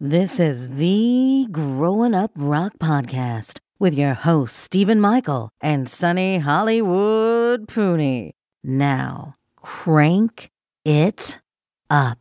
This is the Growing Up Rock Podcast with your hosts, Stephen Michael and Sonny Hollywood Pooney. Now, crank it up.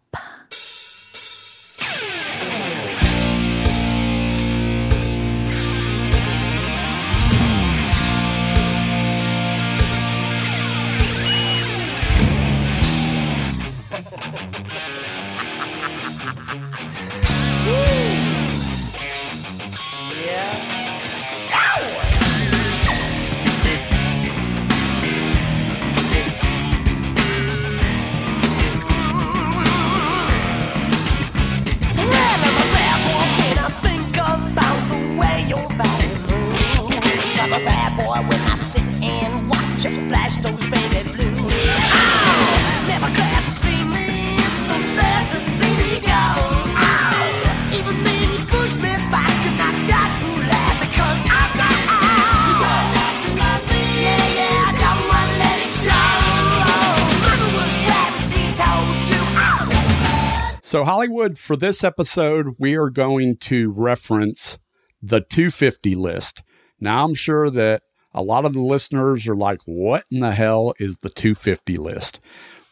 So, Hollywood, for this episode, we are going to reference the 250 list. Now, I'm sure that a lot of the listeners are like, what in the hell is the 250 list?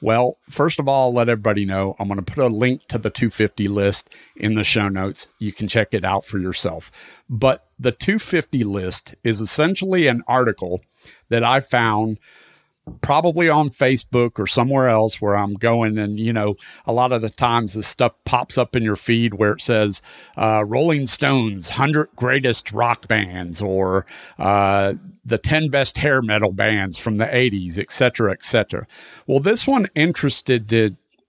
Well, first of all, let everybody know I'm going to put a link to the 250 list in the show notes. You can check it out for yourself. But the 250 list is essentially an article that I found probably on Facebook or somewhere else where I'm going. And, you know, a lot of the times this stuff pops up in your feed where it says uh, Rolling Stone's 100 greatest rock bands or uh, the 10 best hair metal bands from the 80s, et cetera, et cetera. Well, this one interested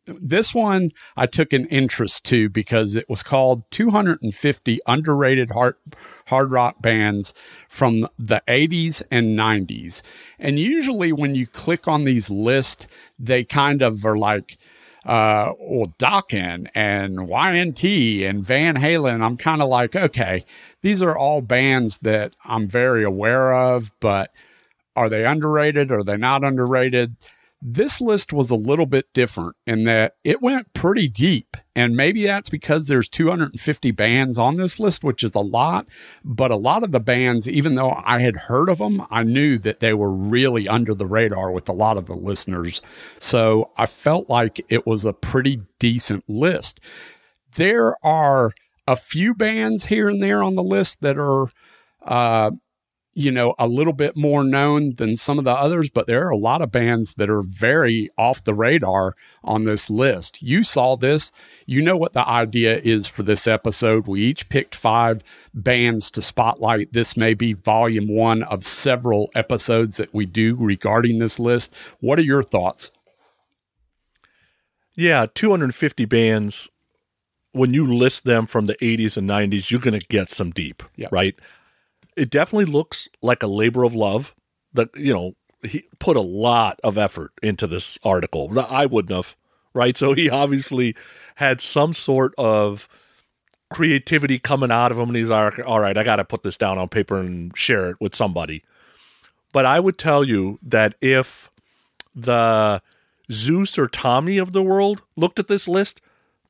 this one I took an interest to because it was called 250 underrated hard, hard rock bands from the 80s and 90s. And usually when you click on these lists, they kind of are like, uh, well, Dokken and Y&T and Van Halen. I'm kind of like, okay, these are all bands that I'm very aware of, but are they underrated? Are they not underrated? This list was a little bit different in that it went pretty deep. And maybe that's because there's 250 bands on this list, which is a lot. But a lot of the bands, even though I had heard of them, I knew that they were really under the radar with a lot of the listeners. So I felt like it was a pretty decent list. There are a few bands here and there on the list that are uh, you know, a little bit more known than some of the others, but there are a lot of bands that are very off the radar on this list. You saw this. You know what the idea is for this episode. We each picked five bands to spotlight. This may be volume one of several episodes that we do regarding this list. What are your thoughts? Yeah, 250 bands. When you list them from the 80s and 90s, you're going to get some deep, Yeah. right? It definitely looks like a labor of love that you know he put a lot of effort into this article. I wouldn't have right? So he obviously had some sort of creativity coming out of him and he's like all right i got to put this down on paper and share it with somebody. But i would tell you that if the zeus or tommy of the world looked at this list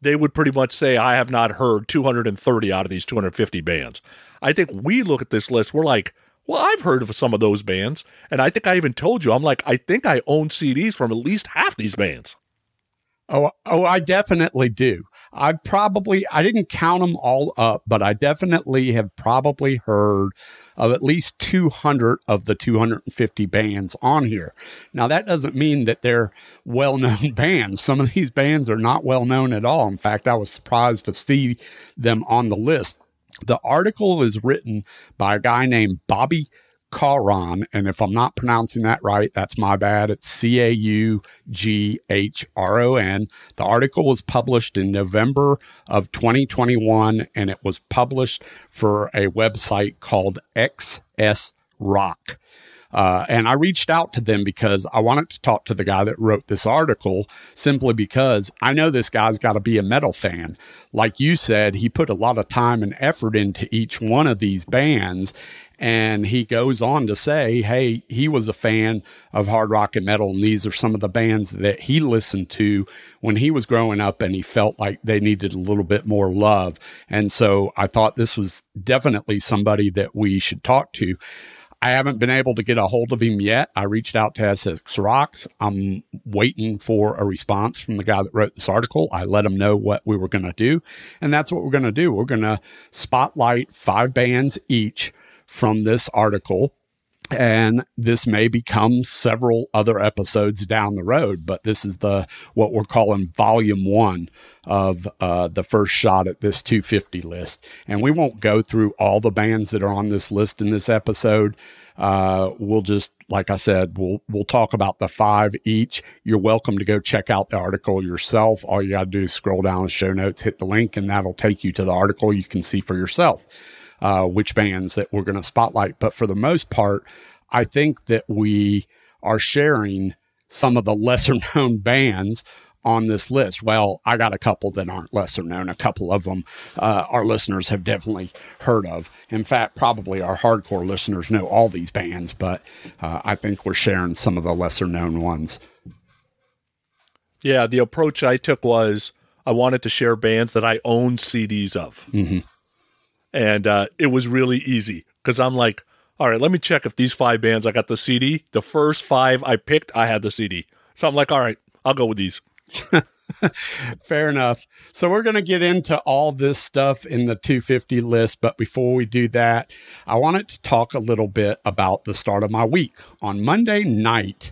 they would pretty much say i have not heard 230 out of these 250 bands I think we look at this list, we're like, well, I've heard of some of those bands. And I think I even told you, I'm like, I think I own CDs from at least half these bands. Oh, oh, I definitely do. I've probably, I didn't count them all up, but I definitely have probably heard of at least 200 of the 250 bands on here. Now, that doesn't mean that they're well known bands. Some of these bands are not well known at all. In fact, I was surprised to see them on the list. The article is written by a guy named Bobby Caughron. And if I'm not pronouncing that right, that's my bad. It's C A U G H R O N. The article was published in November of 2021 and it was published for a website called XS Rock. Uh, and I reached out to them because I wanted to talk to the guy that wrote this article simply because I know this guy's got to be a metal fan. Like you said, he put a lot of time and effort into each one of these bands. And he goes on to say, hey, he was a fan of hard rock and metal. And these are some of the bands that he listened to when he was growing up and he felt like they needed a little bit more love. And so I thought this was definitely somebody that we should talk to. I haven't been able to get a hold of him yet. I reached out to XS Rocks. I'm waiting for a response from the guy that wrote this article. I let him know what we were going to do. And that's what we're going to do. We're going to spotlight five bands each from this article and this may become several other episodes down the road but this is the what we're calling volume one of uh, the first shot at this 250 list. And we won't go through all the bands that are on this list in this episode. Uh, we'll just like i said we'll we'll talk about the five each. You're welcome to go check out the article yourself. All you got to do is scroll down the show notes hit the link and that'll take you to the article you can see for yourself uh, which bands that we're going to spotlight. But for the most part, I think that we are sharing some of the lesser known bands on this list. Well, I got a couple that aren't lesser known. A couple of them uh, our listeners have definitely heard of. In fact, probably our hardcore listeners know all these bands, but uh, I think we're sharing some of the lesser known ones. Yeah, the approach I took was I wanted to share bands that I own CDs of. Mm-hmm. And uh, it was really easy because I'm like, all right, let me check if these five bands I got the CD. The first five I picked, I had the CD. So I'm like, all right, I'll go with these. Fair enough. So we're going to get into all this stuff in the 250 list. But before we do that, I wanted to talk a little bit about the start of my week. On Monday night,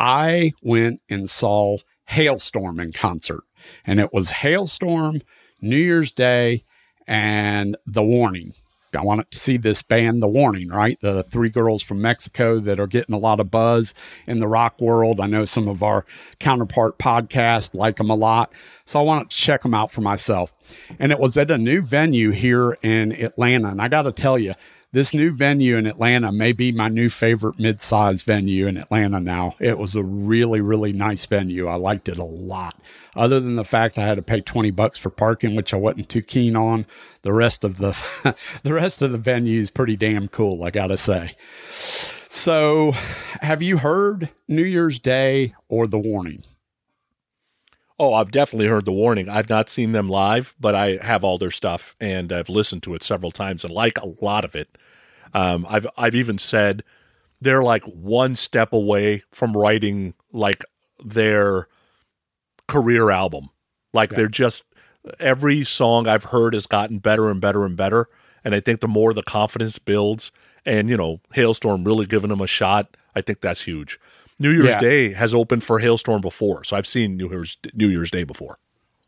I went and saw Halestorm in concert, and it was Halestorm New Year's Day, and The Warning. I wanted to see this band, The Warning, right? The three girls from Mexico that are getting a lot of buzz in the rock world. I know some of our counterpart podcasts like them a lot. So I wanted to check them out for myself. And it was at a new venue here in Atlanta. And I got to tell you, this new venue in Atlanta may be my new favorite mid-sized venue in Atlanta now. It was a really, really nice venue. I liked it a lot. Other than the fact I had to pay 20 bucks for parking, which I wasn't too keen on, the rest of the the rest of the venue is pretty damn cool, I got to say. So, have you heard New Year's Day or The Warning? Oh, I've definitely heard the warning. I've not seen them live, but I have all their stuff and I've listened to it several times and like a lot of it. Um, I've I've even said they're like one step away from writing like their career album. Like Yeah. they're just every song I've heard has gotten better and better and better. And I think the more the confidence builds, and you know, Halestorm really giving them a shot, I think that's huge. New Year's Yeah. Day has opened for Halestorm before, so I've seen New Year's New Year's Day before.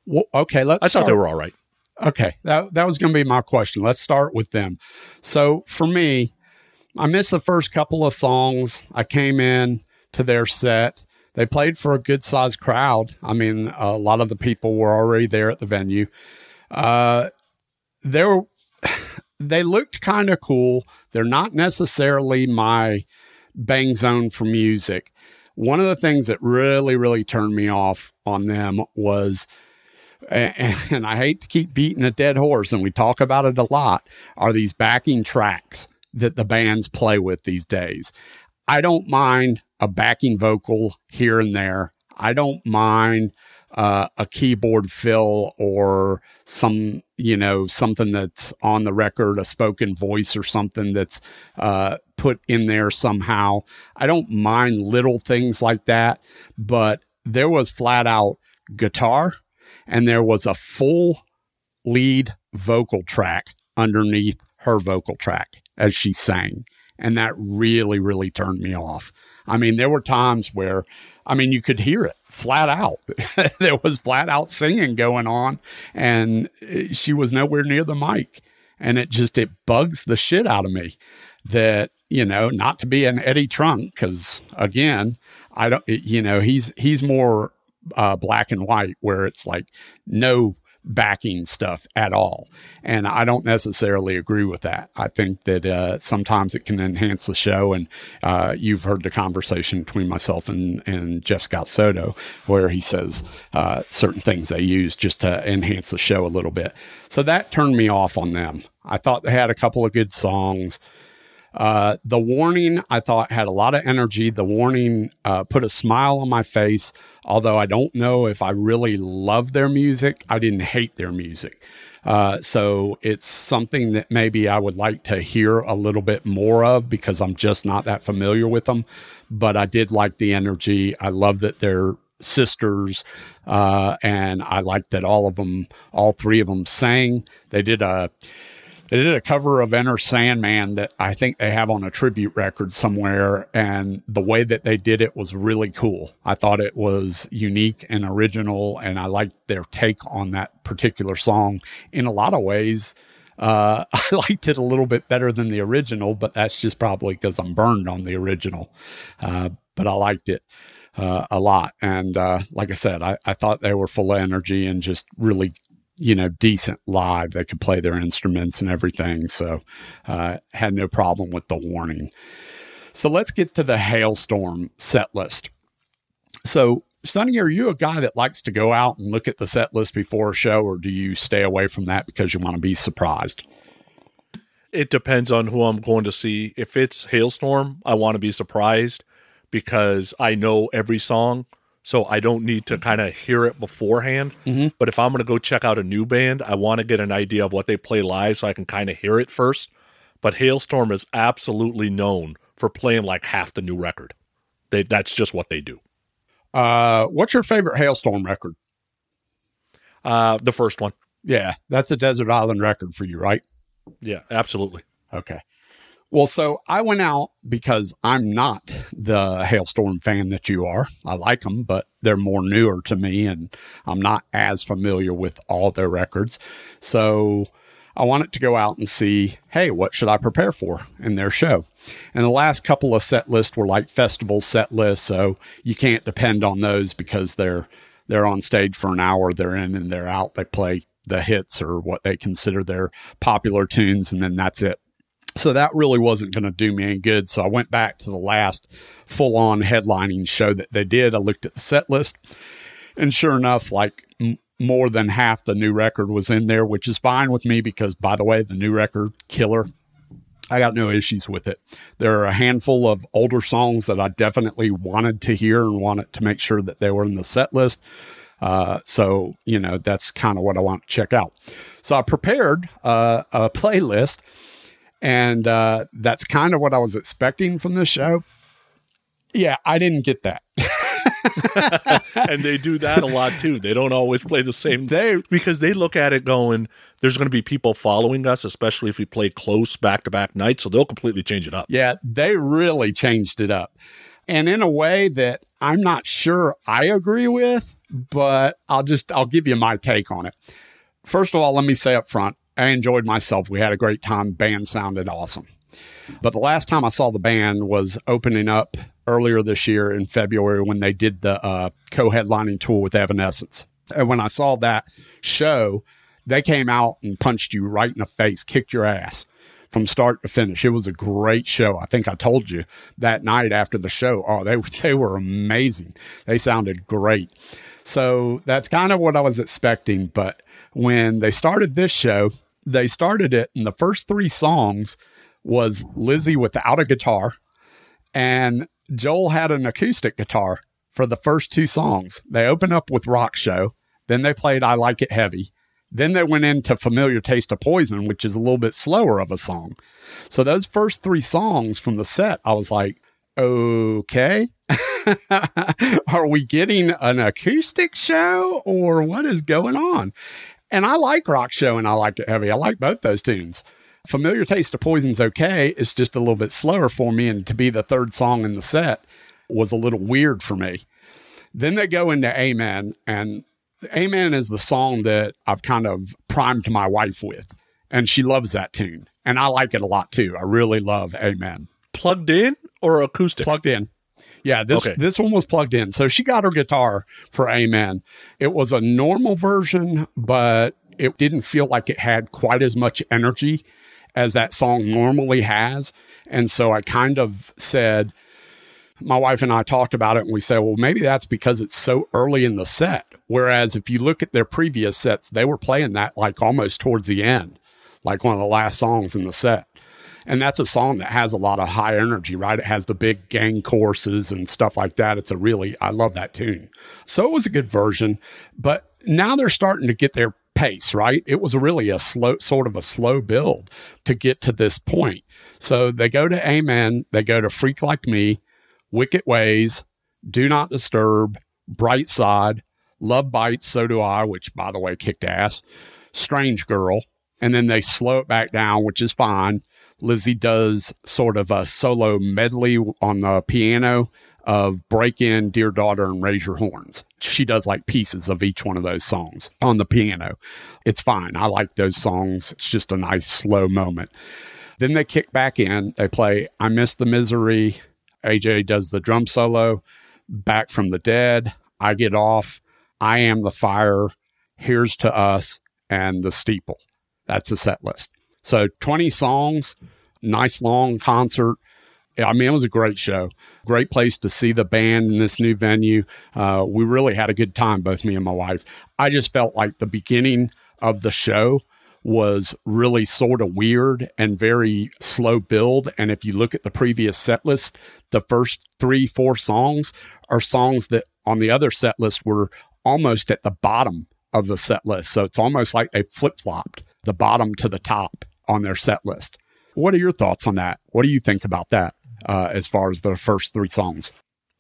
Well, okay, let's. I thought they were all right. Okay, that that was going to be my question. Let's start with them. So for me, I missed the first couple of songs. I came in to their set. They played for a good sized crowd. I mean, a lot of the people were already there at the venue. Uh, they they looked kind of cool. They're not necessarily my bang zone for music. One of the things that really, really turned me off on them was and, I hate to keep beating a dead horse, and we talk about it a lot, are these backing tracks that the bands play with these days. I don't mind a backing vocal here and there. I don't mind uh, a keyboard fill or some, you know, something that's on the record, a spoken voice or something that's uh, put in there somehow. I don't mind little things like that, but there was flat out guitar and there was a full lead vocal track underneath her vocal track as she sang. And that really, really turned me off. I mean, there were times where, I mean, you could hear it flat out. there was flat out singing going on, and uh, she was nowhere near the mic. And it just, it bugs the shit out of me that you know, not to be an Eddie Trunk, because again, I don't, you know, he's he's more uh, black and white, where it's like no backing stuff at all. And I don't necessarily agree with that. I think that uh, sometimes it can enhance the show. And uh, you've heard the conversation between myself and, and Jeff Scott Soto, where he says uh, certain things they use just to enhance the show a little bit. So that turned me off on them. I thought they had a couple of good songs. Uh, the warning I thought had a lot of energy. The warning uh, put a smile on my face. Although I don't know if I really love their music, I didn't hate their music. Uh, so it's something that maybe I would like to hear a little bit more of because I'm just not that familiar with them. But I did like the energy. I love that they're sisters, uh, and I like that all of them, all three of them, sang. They did a they did a cover of Enter Sandman that I think they have on a tribute record somewhere. And the way that they did it was really cool. I thought it was unique and original. And I liked their take on that particular song in a lot of ways. Uh, I liked it a little bit better than the original, but that's just probably because I'm burned on the original. Uh, but I liked it. Uh, a lot. And uh, like I said, I, I thought they were full of energy and just really you know, decent live. They could play their instruments and everything. So, uh, had no problem with the warning. So let's get to the Halestorm set list. So, Sonny, are you a guy that likes to go out and look at the set list before a show, or do you stay away from that because you want to be surprised? It depends on who I'm going to see. If it's Halestorm, I want to be surprised because I know every song so I don't need to kind of hear it beforehand. Mm-hmm. But if I'm going to go check out a new band, I want to get an idea of what they play live so I can kind of hear it first. But Halestorm is absolutely known for playing like half the new record. They, that's just what they do. Uh, what's your favorite Halestorm record? Uh, the first one. Yeah, that's a Desert Island record for you, right? Yeah, absolutely. Okay. Well, so I went out because I'm not the Halestorm fan that you are. I like them, but they're more newer to me and I'm not as familiar with all their records. So I wanted to go out and see, hey, what should I prepare for in their show? And the last couple of set lists were like festival set lists, so you can't depend on those because they're they're on stage for an hour, they're in and they're out. They play the hits or what they consider their popular tunes, and then that's it. So that really wasn't going to do me any good. So I went back to the last full on headlining show that they did. I looked at the set list, and sure enough, like m- more than half the new record was in there, which is fine with me because, by the way, the new record, Killer, I got no issues with it. There are a handful of older songs that I definitely wanted to hear and wanted to make sure that they were in the set list. Uh, so, you know, that's kind of what I want to check out. So I prepared uh, a playlist and uh, that's kind of what I was expecting from this show. Yeah, I didn't get that. and they do that a lot too. They don't always play the same They- because they look at it going, there's going to be people following us, especially if we play close back to back nights. So they'll completely change it up. Yeah, they really changed it up. And in a way that I'm not sure I agree with, but I'll just I'll give you my take on it. First of all, let me say up front, I enjoyed myself. We had a great time. Band sounded awesome. But the last time I saw the band was opening up earlier this year in February when they did the uh, co-headlining tour with Evanescence. And when I saw that show, they came out and punched you right in the face, kicked your ass from start to finish. It was a great show. I think I told you that night after the show. Oh, they they were amazing. They sounded great. So that's kind of what I was expecting. But when they started this show, they started it, and the first three songs was Lzzy without a guitar, and Joel had an acoustic guitar for the first two songs. They opened up with Rock Show, then they played I Like It Heavy. Then they went into Familiar Taste of Poison, which is a little bit slower of a song. So those first three songs from the set, I was like, okay. Are we getting an acoustic show or what is going on? And I like Rock Show and I like It Heavy. I like both those tunes. Familiar Taste of Poison's okay. It's just a little bit slower for me. And to be the third song in the set was a little weird for me. Then they go into Amen, and Amen is the song that I've kind of primed my wife with, and she loves that tune. And I like it a lot too. I really love Amen. plugged in or acoustic? plugged in. Yeah, this Okay. this one was plugged in. So she got her guitar for Amen. It was a normal version, but it didn't feel like it had quite as much energy as that song normally has. And so I kind of said, my wife and I talked about it and we said, well, maybe that's because it's so early in the set. Whereas if you look at their previous sets, they were playing that like almost towards the end, like one of the last songs in the set. And that's a song that has a lot of high energy, right? It has the big gang courses and stuff like that. It's a really, I love that tune. So it was a good version, but now they're starting to get their pace, right? It was really a slow, sort of a slow build to get to this point. So they go to Amen, they go to Freak Like Me, Wicked Ways, Do Not Disturb, Bright Side, Love Bites, So Do I, which by the way kicked ass, Strange Girl, and then they slow it back down, which is fine. Lzzy does sort of a solo medley on the piano of Break In, Dear Daughter, and Raise Your Horns. She does like pieces of each one of those songs on the piano. It's fine. I like those songs. It's just a nice slow moment. Then they kick back in. They play I Miss the Misery. AJ does the drum solo. Back from the Dead. I Get Off. I Am the Fire. Here's to Us. And The Steeple. That's the set list. So 20 songs, nice long concert. I mean, it was a great show. Great place to see the band in this new venue. Uh, we really had a good time, both me and my wife. I just felt like the beginning of the show was really sort of weird and very slow build. And if you look at the previous set list, the first three, four songs are songs that on the other set list were almost at the bottom of the set list. So it's almost like they flip flopped the bottom to the top on their set list. What are your thoughts on that? What do you think about that uh, as far as the first three songs?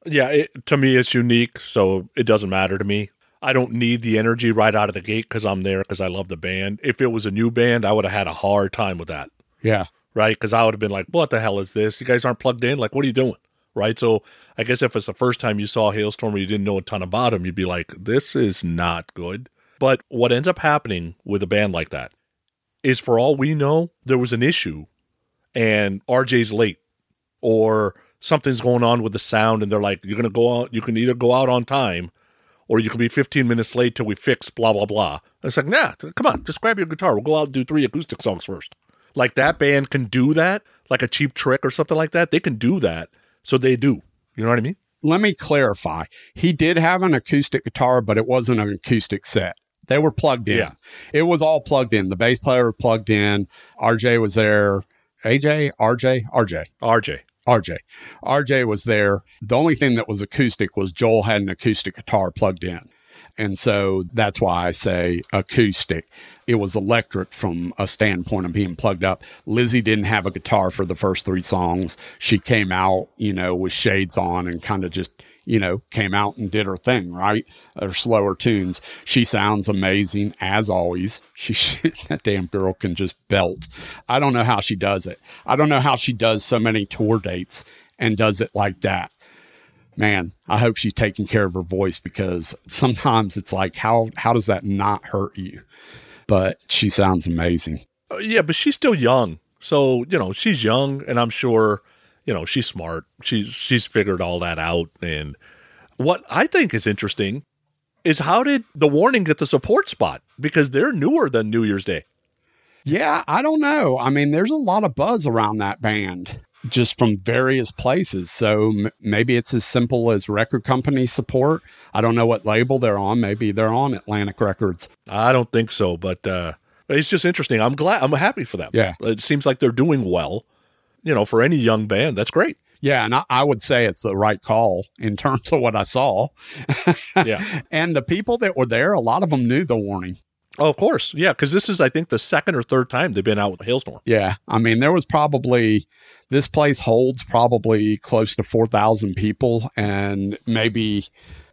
Yeah, it, to me, it's unique, so it doesn't matter to me. I don't need the energy right out of the gate because I'm there because I love the band. If it was a new band, I would have had a hard time with that, Yeah. right? Because I would have been like, "What the hell is this? You guys aren't plugged in. Like, what are you doing?" Right? So, I guess if it's the first time you saw Halestorm or you didn't know a ton about them, you'd be like, "This is not good." But what ends up happening with a band like that is, for all we know, there was an issue, and RJ's late, or something's going on with the sound, and they're like, "You're gonna go out. You can either go out on time." or you can be 15 minutes late till we fix blah blah blah. And it's like, nah, come on, just grab your guitar. We'll go out and do three acoustic songs first. Like that band can do that, like a Cheap Trick or something like that. They can do that, so they do. You know what I mean? Let me clarify. He did have an acoustic guitar, but it wasn't an acoustic set. They were plugged in. Yeah. It was all plugged in. The bass player plugged in. RJ was there. AJ, RJ, RJ. RJ. RJ. RJ was there. The only thing that was acoustic was Joel had an acoustic guitar plugged in. And so that's why I say acoustic. It was electric from a standpoint of being plugged up. Lzzy didn't have a guitar for the first three songs. She came out, you know, with shades on and kind of just, you know, came out and did her thing, right? Her slower tunes. She sounds amazing as always. She, that damn girl can just belt. I don't know how she does it. I don't know how she does so many tour dates and does it like that man, I hope she's taking care of her voice because sometimes it's like, how how does that not hurt you? But she sounds amazing. Uh, yeah, but she's still young, so you know she's young, and I'm sure you know she's smart. She's she's figured all that out. And what I think is interesting is how did the warning get the support spot because they're newer than New Year's Day. Yeah, I don't know. I mean, there's a lot of buzz around that band just from various places. So m- maybe it's as simple as record company support. I don't know what label they're on. Maybe they're on Atlantic Records. I don't think so, but uh, it's just interesting. I'm glad. I'm happy for them. Yeah. it seems like they're doing well. You know, for any young band, that's great. Yeah, and I, I would say it's the right call in terms of what I saw. Yeah. and the people that were there, a lot of them knew the warning. Oh, of course. Yeah, because this is, I think, the second or third time they've been out with a Halestorm. Yeah. I mean, there was probably, this place holds probably close to 4,000 people. And maybe,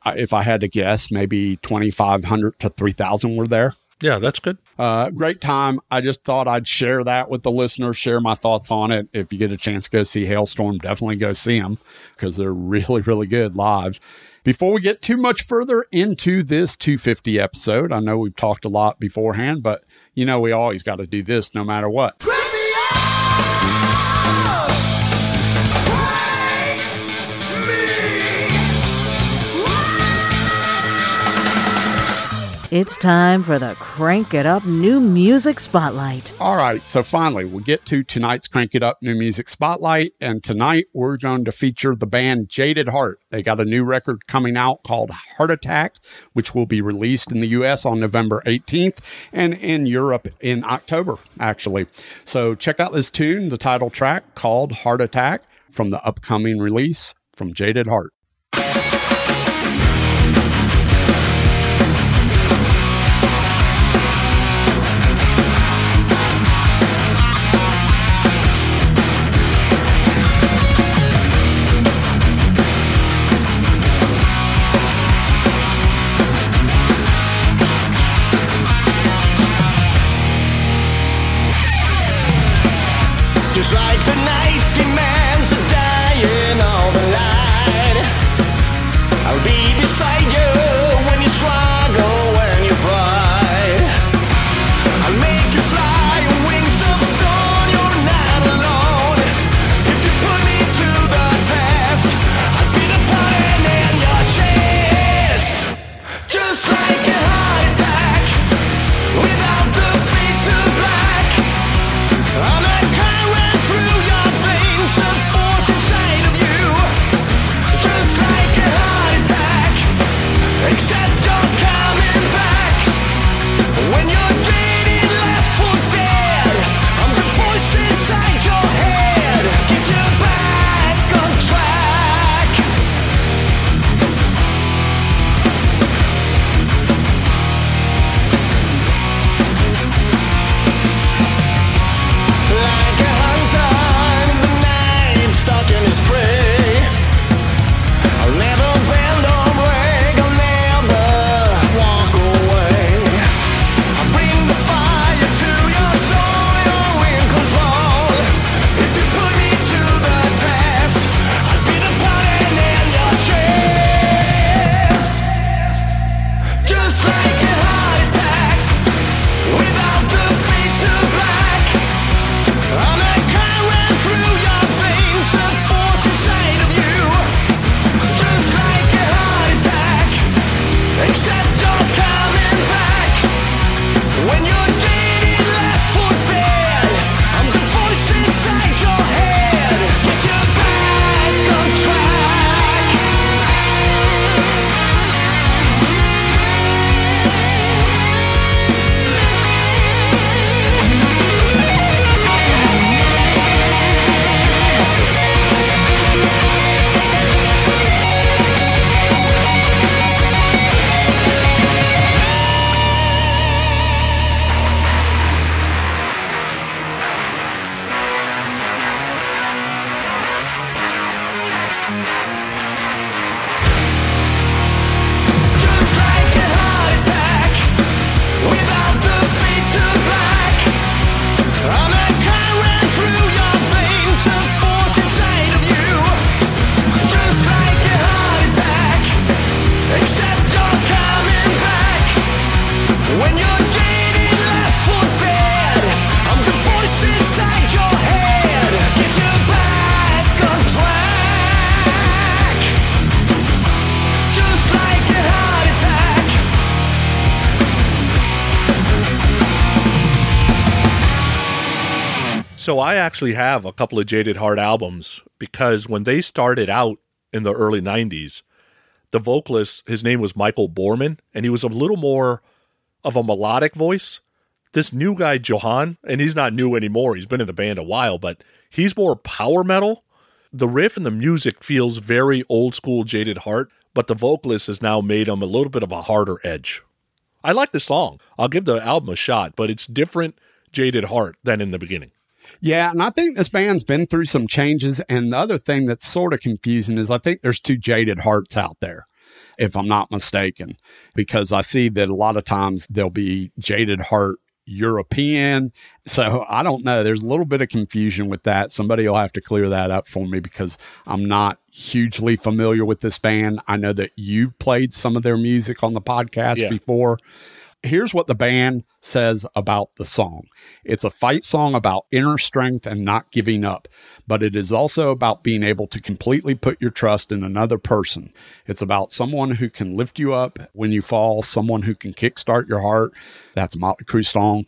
uh, if I had to guess, maybe 2,500 to 3,000 were there. Yeah, that's good. Uh, great time. I just thought I'd share that with the listeners, share my thoughts on it. If you get a chance to go see Halestorm, definitely go see them because they're really, really good live. Before we get too much further into this 250 episode, I know we've talked a lot beforehand, but you know, we always got to do this no matter what. It's time for the Crank It Up New Music Spotlight. All right, so finally we get to tonight's Crank It Up New Music Spotlight, and tonight we're going to feature the band Jaded Heart. They got a new record coming out called Heart Attack, which will be released in the US on November 18th and in Europe in October, actually. So check out this tune, the title track called Heart Attack from the upcoming release from Jaded Heart. So I actually have a couple of Jaded Heart albums because when they started out in the early 90s, the vocalist, his name was Michael Bormann, and he was a little more of a melodic voice. This new guy, Johan, and he's not new anymore, he's been in the band a while, but he's more power metal. The riff and the music feels very old school Jaded Heart, but the vocalist has now made him a little bit of a harder edge. I like the song. I'll give the album a shot, but it's different Jaded Heart than in the beginning. Yeah, and I think this band's been through some changes. And the other thing that's sort of confusing is I think there's two jaded hearts out there, if I'm not mistaken, because I see that a lot of times there'll be jaded heart European. So I don't know. There's a little bit of confusion with that. Somebody will have to clear that up for me because I'm not hugely familiar with this band. I know that you've played some of their music on the podcast Yeah. before. Here's what the band says about the song it's a fight song about inner strength and not giving up, but it is also about being able to completely put your trust in another person. It's about someone who can lift you up when you fall, someone who can kickstart your heart. That's a Motley Crue song.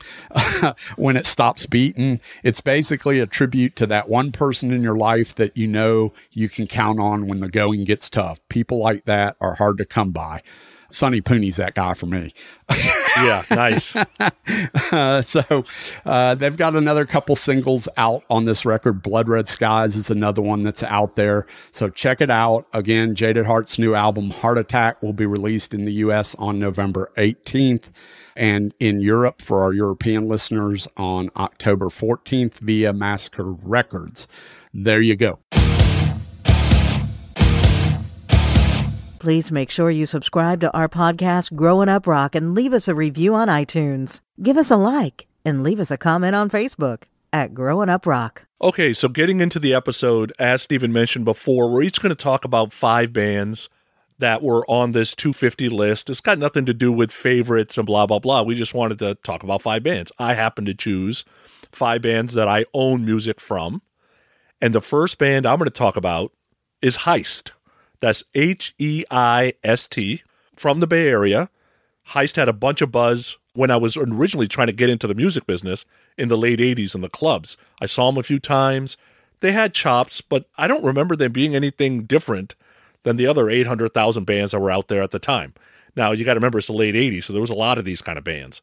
when it stops beating, it's basically a tribute to that one person in your life that you know you can count on when the going gets tough. People like that are hard to come by. Sonny Pooney's that guy for me. Yeah, nice. Uh, so uh, they've got another couple singles out on this record. Blood Red Skies is another one that's out there. So check it out. Again, Jaded Heart's new album, Heart Attack, will be released in the U.S. on November 18th and in Europe for our European listeners on October 14th via Massacre Records. There you go. Please make sure you subscribe to our podcast, Growing Up Rock, and leave us a review on iTunes. Give us a like and leave us a comment on Facebook at Growing Up Rock. Okay, so getting into the episode, as Stephen mentioned before, we're each going to talk about five bands that were on this 250 list. It's got nothing to do with favorites and blah, blah, blah. We just wanted to talk about five bands. I happen to choose five bands that I own music from. And the first band I'm going to talk about is Heist. That's H E I S T from the Bay Area. Heist had a bunch of buzz when I was originally trying to get into the music business in the late 80s in the clubs. I saw them a few times. They had chops, but I don't remember them being anything different than the other 800,000 bands that were out there at the time. Now, you got to remember it's the late 80s, so there was a lot of these kind of bands.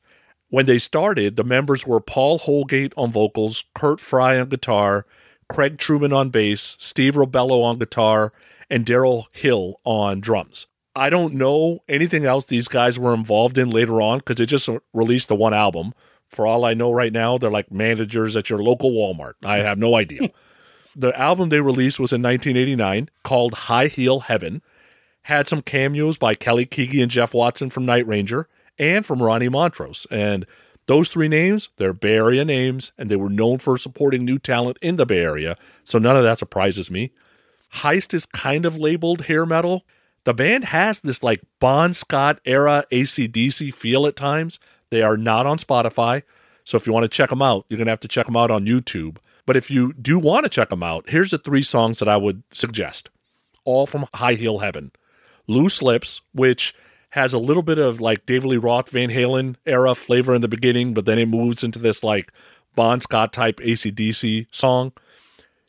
When they started, the members were Paul Holgate on vocals, Kurt Fry on guitar, Craig Truman on bass, Steve Robello on guitar, and Daryl Hill on drums. I don't know anything else these guys were involved in later on because they just released the one album. For all I know right now, they're like managers at your local Walmart. I have no idea. the album they released was in 1989 called High Heel Heaven. Had some cameos by Kelly Keagy and Jeff Watson from Night Ranger and from Ronnie Montrose. And those three names, they're Bay Area names, and they were known for supporting new talent in the Bay Area. So none of that surprises me. Heist is kind of labeled hair metal. The band has this like Bon Scott era ACDC feel at times. They are not on Spotify. So if you want to check them out, you're going to have to check them out on YouTube. But if you do want to check them out, here's the three songs that I would suggest, all from High Heel Heaven. Loose Lips, which has a little bit of like David Lee Roth, Van Halen era flavor in the beginning, but then it moves into this like Bon Scott type ACDC song.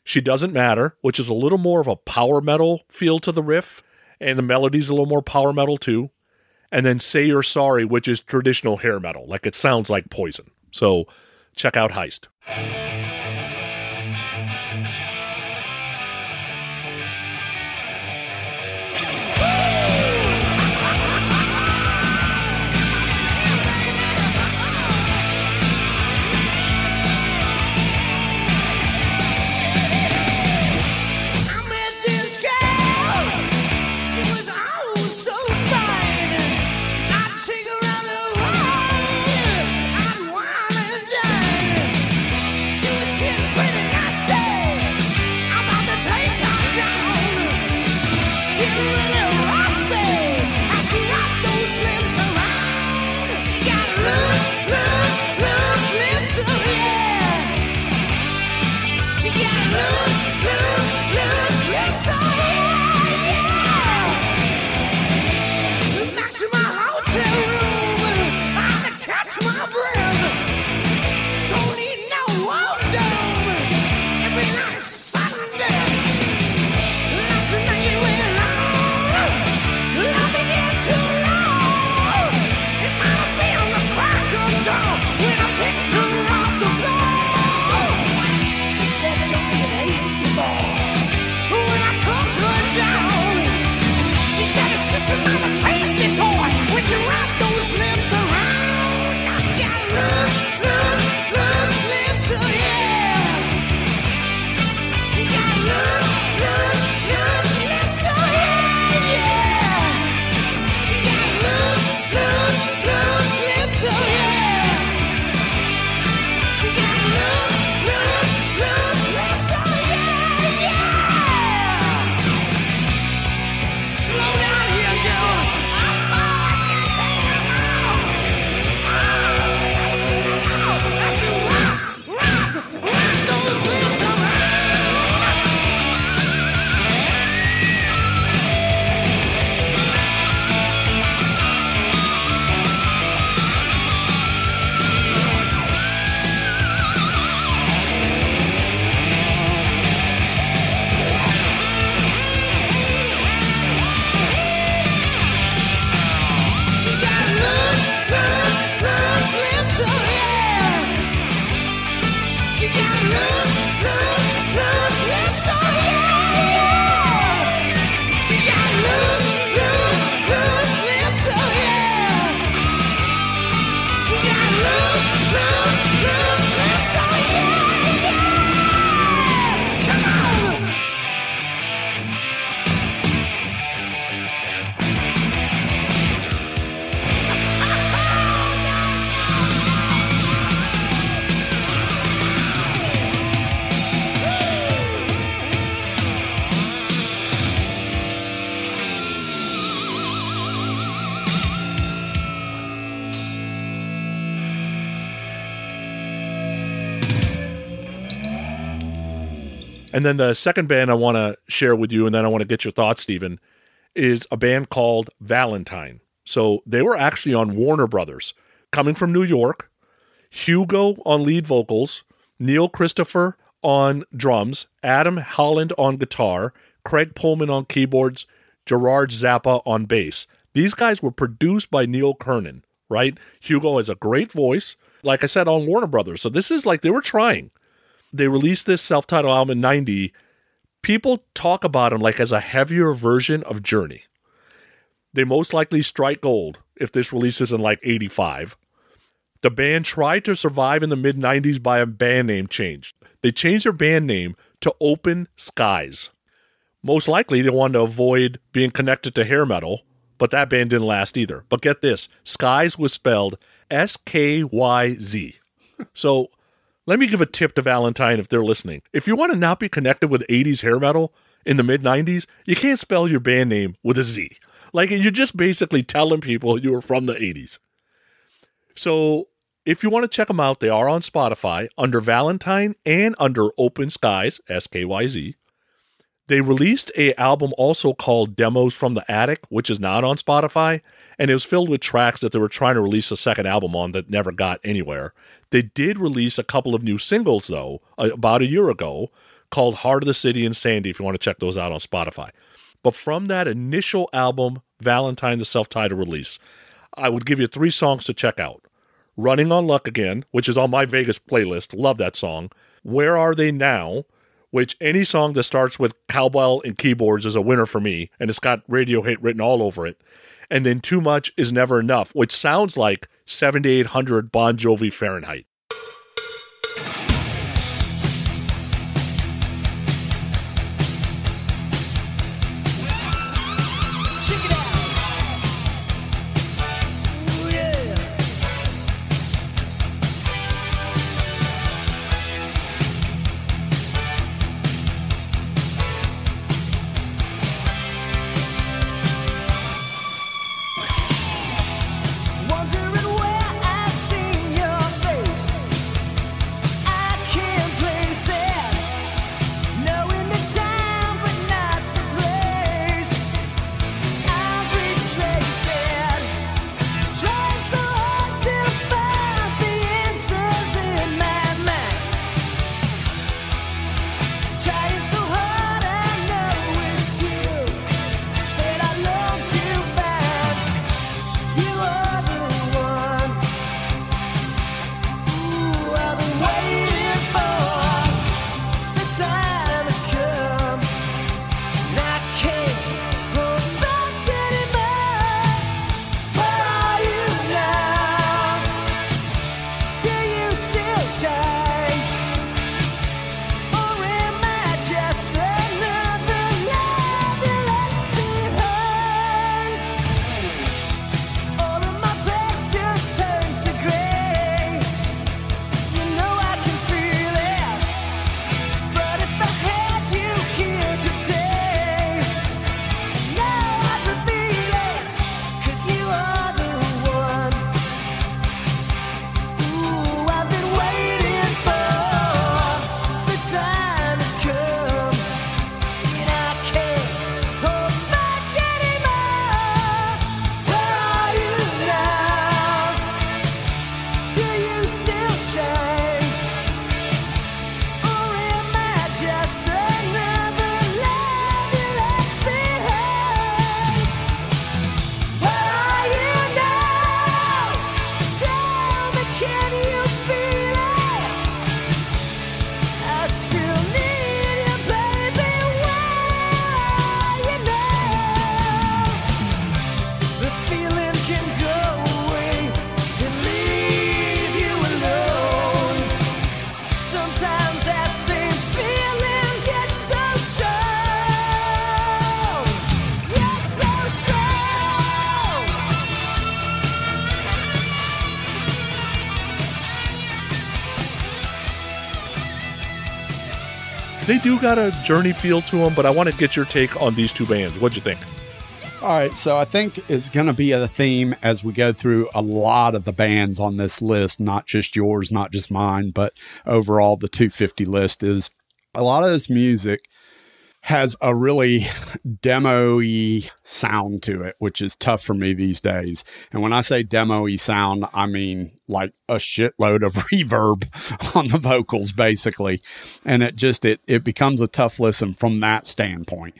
She Doesn't Matter, which is a little more of a power metal feel to the riff, and the melody's a little more power metal too. And then Say You're Sorry, which is traditional hair metal, like it sounds like poison. So check out Heist. And then the second band I want to share with you, and then I want to get your thoughts, Stephen, is a band called Valentine. So they were actually on Warner Brothers, coming from New York. Hugo on lead vocals, Neil Christopher on drums, Adam Holland on guitar, Craig Pullman on keyboards, Gerard Zappa on bass. These guys were produced by Neil Kernon, right? Hugo has a great voice, like I said, on Warner Brothers. So this is like they were trying. They released this self titled album in 90. People talk about them like as a heavier version of Journey. They most likely strike gold if this releases in like 85. The band tried to survive in the mid 90s by a band name change. They changed their band name to Open Skies. Most likely, they wanted to avoid being connected to hair metal, but that band didn't last either. But get this Skies was spelled S K Y Z. So let me give a tip to Valentine if they're listening. If you want to not be connected with 80s hair metal in the mid 90s, you can't spell your band name with a Z. Like you're just basically telling people you were from the 80s. So if you want to check them out, they are on Spotify under Valentine and under Open Skies, S K Y Z. They released a album also called Demos from the Attic, which is not on Spotify, and it was filled with tracks that they were trying to release a second album on that never got anywhere. They did release a couple of new singles though, uh, about a year ago, called Heart of the City and Sandy if you want to check those out on Spotify. But from that initial album, Valentine the self-titled release, I would give you three songs to check out. Running on Luck Again, which is on my Vegas playlist. Love that song. Where Are They Now? Which any song that starts with cowbell and keyboards is a winner for me, and it's got radio hit written all over it. And then Too Much is Never Enough, which sounds like 7800 Bon Jovi Fahrenheit. Got a journey feel to them, but I want to get your take on these two bands. What'd you think? All right, so I think it's going to be a theme as we go through a lot of the bands on this list, not just yours, not just mine, but overall the 250 list is a lot of this music has a really demo-y sound to it, which is tough for me these days. And when I say demo-y sound, I mean like a shitload of reverb on the vocals, basically. And it just it it becomes a tough listen from that standpoint.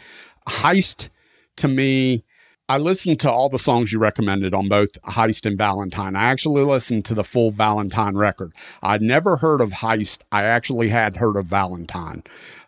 Heist to me I listened to all the songs you recommended on both Heist and Valentine. I actually listened to the full Valentine record. I'd never heard of Heist. I actually had heard of Valentine.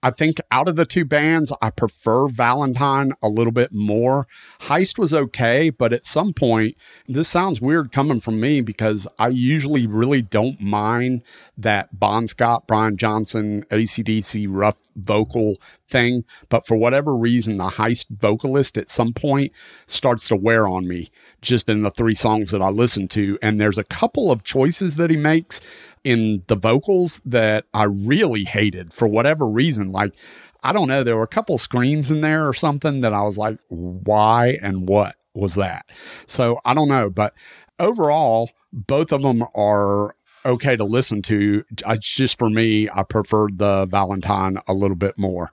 I think out of the two bands, I prefer Valentine a little bit more. Heist was okay, but at some point, this sounds weird coming from me because I usually really don't mind that Bon Scott, Brian Johnson, ACDC rough vocal thing. But for whatever reason, the Heist vocalist at some point starts to wear on me just in the three songs that I listen to. And there's a couple of choices that he makes in the vocals that I really hated for whatever reason. Like, I don't know, there were a couple screams in there or something that I was like, why and what was that? So I don't know, but overall, both of them are okay to listen to. It's just for me, I preferred the Valentine a little bit more.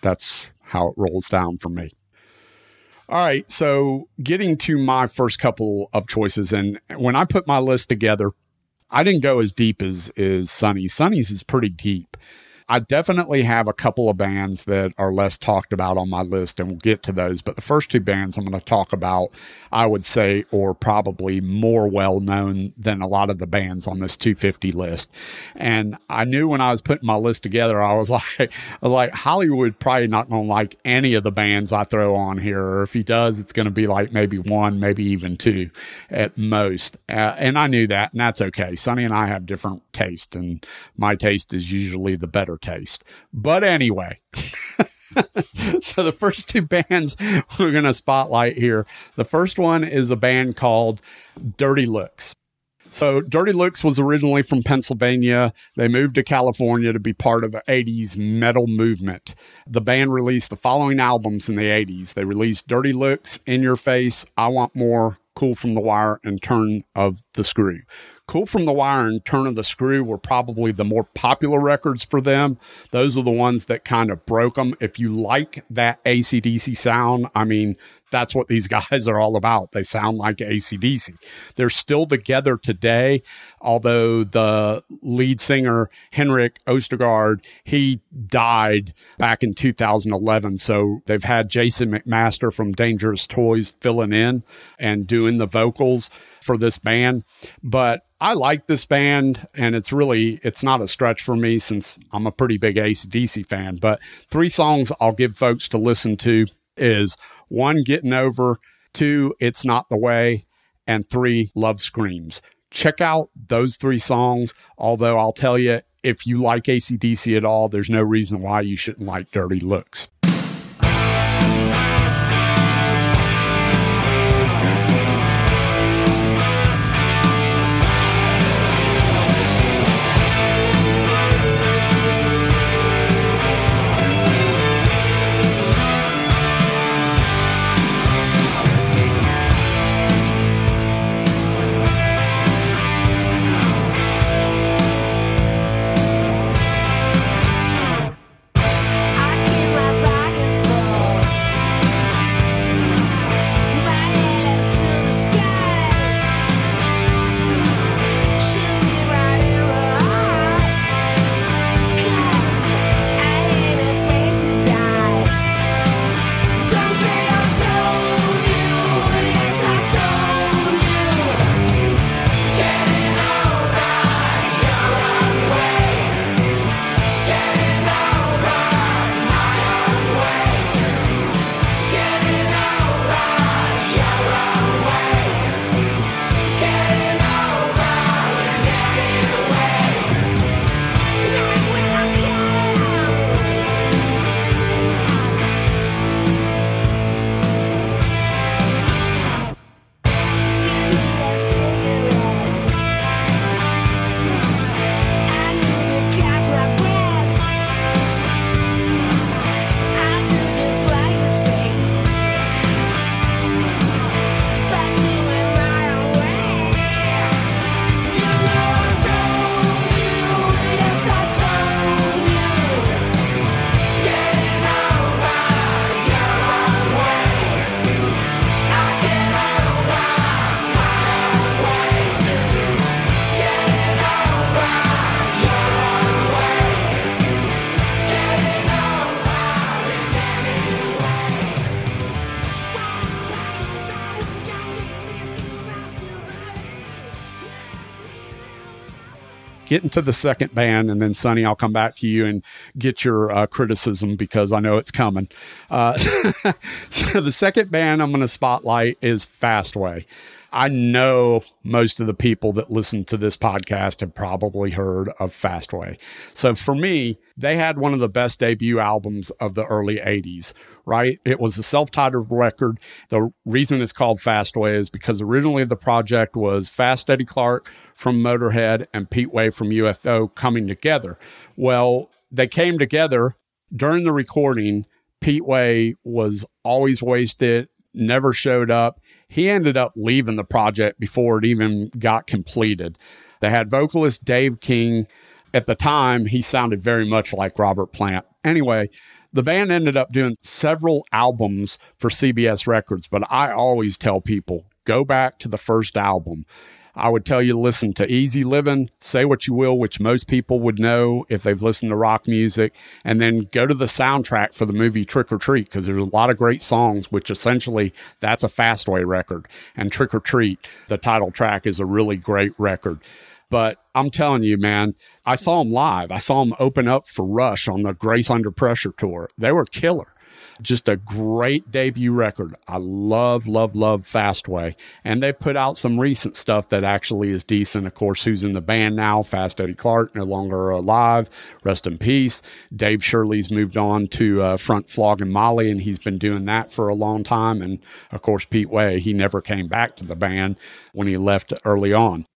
That's how it rolls down for me. All right. So getting to my first couple of choices. And when I put my list together, I didn't go as deep as is Sonny's. Sonny's is pretty deep. I definitely have a couple of bands that are less talked about on my list, and we'll get to those. But the first two bands I'm going to talk about, I would say, are probably more well known than a lot of the bands on this 250 list. And I knew when I was putting my list together, I was like, like Hollywood probably not going to like any of the bands I throw on here, or if he does, it's going to be like maybe one, maybe even two at most. Uh, and I knew that, and that's okay. Sonny and I have different taste, and my taste is usually the better taste. But anyway. so the first two bands we're going to spotlight here. The first one is a band called Dirty Looks. So Dirty Looks was originally from Pennsylvania. They moved to California to be part of the 80s metal movement. The band released the following albums in the 80s. They released Dirty Looks, In Your Face, I Want More, Cool from the Wire, and Turn of the Screw. Cool from the Wire and Turn of the Screw were probably the more popular records for them. Those are the ones that kind of broke them. If you like that ACDC sound, I mean, that's what these guys are all about. They sound like ACDC. They're still together today, although the lead singer, Henrik Ostergaard, he died back in 2011. So they've had Jason McMaster from Dangerous Toys filling in and doing the vocals for this band. But I like this band, and it's really it's not a stretch for me since I'm a pretty big ACDC fan. But three songs I'll give folks to listen to is one, Getting Over, two, It's Not the Way, and three, Love Screams. Check out those three songs. Although I'll tell you, if you like ACDC at all, there's no reason why you shouldn't like Dirty Looks. Get into the second band, and then Sonny, I'll come back to you and get your uh, criticism because I know it's coming. Uh, so the second band I'm going to spotlight is Fastway. I know most of the people that listen to this podcast have probably heard of Fastway. So for me, they had one of the best debut albums of the early 80s, right? It was a self titled record. The reason it's called Fastway is because originally the project was Fast Eddie Clarke from Motorhead and Pete Way from UFO coming together. Well, they came together during the recording. Pete Way was always wasted, never showed up he ended up leaving the project before it even got completed. They had vocalist Dave King. At the time, he sounded very much like Robert Plant. Anyway, the band ended up doing several albums for CBS Records, but I always tell people go back to the first album. I would tell you listen to Easy Living, Say What You Will, which most people would know if they've listened to rock music, and then go to the soundtrack for the movie Trick or Treat because there's a lot of great songs, which essentially that's a Fastway record. And Trick or Treat, the title track, is a really great record. But I'm telling you, man, I saw them live. I saw them open up for Rush on the Grace Under Pressure tour. They were killer. Just a great debut record. I love, love, love Fastway. And they've put out some recent stuff that actually is decent. Of course, who's in the band now? Fast Eddie Clarke, no longer alive. Rest in peace. Dave Shirley's moved on to uh, Front Flogging Molly, and he's been doing that for a long time. And of course, Pete Way, he never came back to the band when he left early on.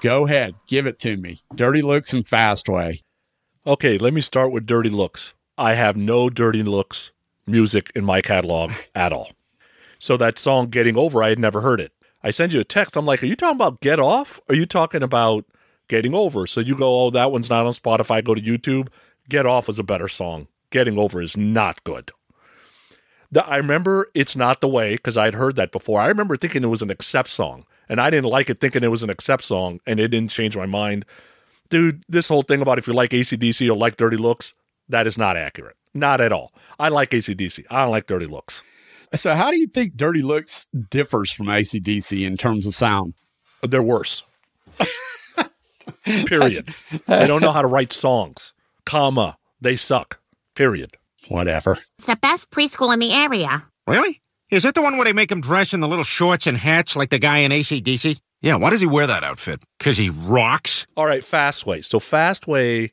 Go ahead. Give it to me. Dirty Looks and Fastway. Okay, let me start with Dirty Looks. I have no Dirty Looks music in my catalog at all. So that song Getting Over, I had never heard it. I send you a text. I'm like, are you talking about Get Off? Are you talking about Getting Over? So you go, oh, that one's not on Spotify. Go to YouTube. Get Off is a better song. Getting Over is not good. The, I remember It's Not the Way because I'd heard that before. I remember thinking it was an Accept song, and I didn't like it thinking it was an Accept song, and it didn't change my mind. dude, this whole thing about if you like ACDC or like Dirty Looks, that is not accurate. Not at all. I like ACDC. I don't like Dirty Looks. So, how do you think Dirty Looks differs from ACDC in terms of sound? They're worse. Period. they don't know how to write songs. Comma. They suck. Period. Whatever. It's the best preschool in the area. Really? Is that the one where they make him dress in the little shorts and hats like the guy in ACDC? Yeah, why does he wear that outfit? Because he rocks? All right, Fastway. So Fastway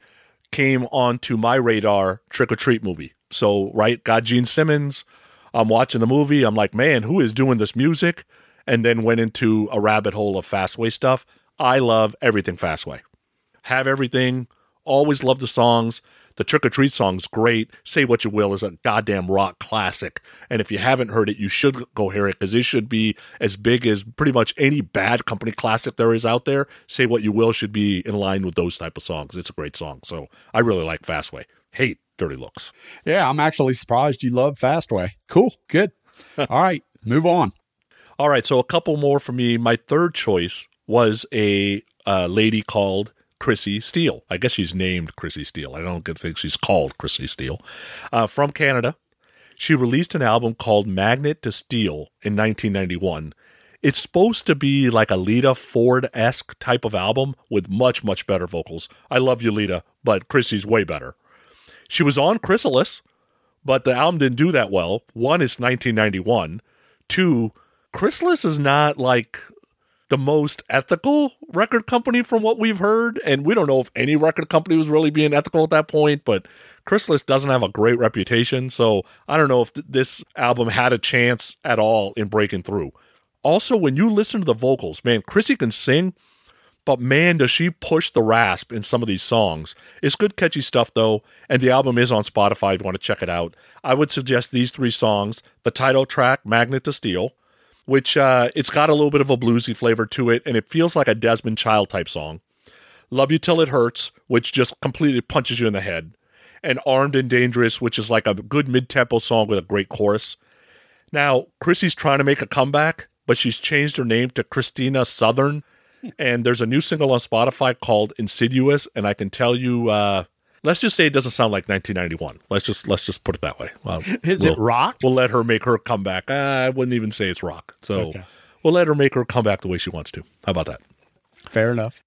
came onto my radar Trick or Treat movie. So, right, got Gene Simmons. I'm watching the movie. I'm like, man, who is doing this music? And then went into a rabbit hole of Fastway stuff. I love everything Fastway. Have everything. Always love the songs. The Trick or Treat song's great. Say What You Will is a goddamn rock classic. And if you haven't heard it, you should go hear it because it should be as big as pretty much any bad company classic there is out there. Say What You Will should be in line with those type of songs. It's a great song. So I really like Fastway. Hate Dirty Looks. Yeah, I'm actually surprised you love Fastway. Cool. Good. All right, move on. All right, so a couple more for me. My third choice was a uh, lady called Chrissy Steele. I guess she's named Chrissy Steele. I don't think she's called Chrissy Steele. Uh, from Canada. She released an album called Magnet to Steel in 1991. It's supposed to be like a Lita Ford esque type of album with much, much better vocals. I love you, Lita, but Chrissy's way better. She was on Chrysalis, but the album didn't do that well. One is 1991. Two, Chrysalis is not like the most ethical record company from what we've heard. And we don't know if any record company was really being ethical at that point, but Chrysalis doesn't have a great reputation. So I don't know if th- this album had a chance at all in breaking through. Also, when you listen to the vocals, man, Chrissy can sing, but man, does she push the rasp in some of these songs. It's good, catchy stuff, though, and the album is on Spotify if you want to check it out. I would suggest these three songs the title track, Magnet to Steel, which uh, it's got a little bit of a bluesy flavor to it, and it feels like a Desmond Child type song. Love You Till It Hurts, which just completely punches you in the head. And Armed and Dangerous, which is like a good mid tempo song with a great chorus. Now, Chrissy's trying to make a comeback, but she's changed her name to Christina Southern. And there's a new single on Spotify called Insidious, and I can tell you, uh, let's just say it doesn't sound like 1991. Let's just let's just put it that way. Well, Is we'll- it rock? We'll let her make her comeback. Uh, I wouldn't even say it's rock. So we'll let her make her come back the way she wants to. How about that? Fair enough.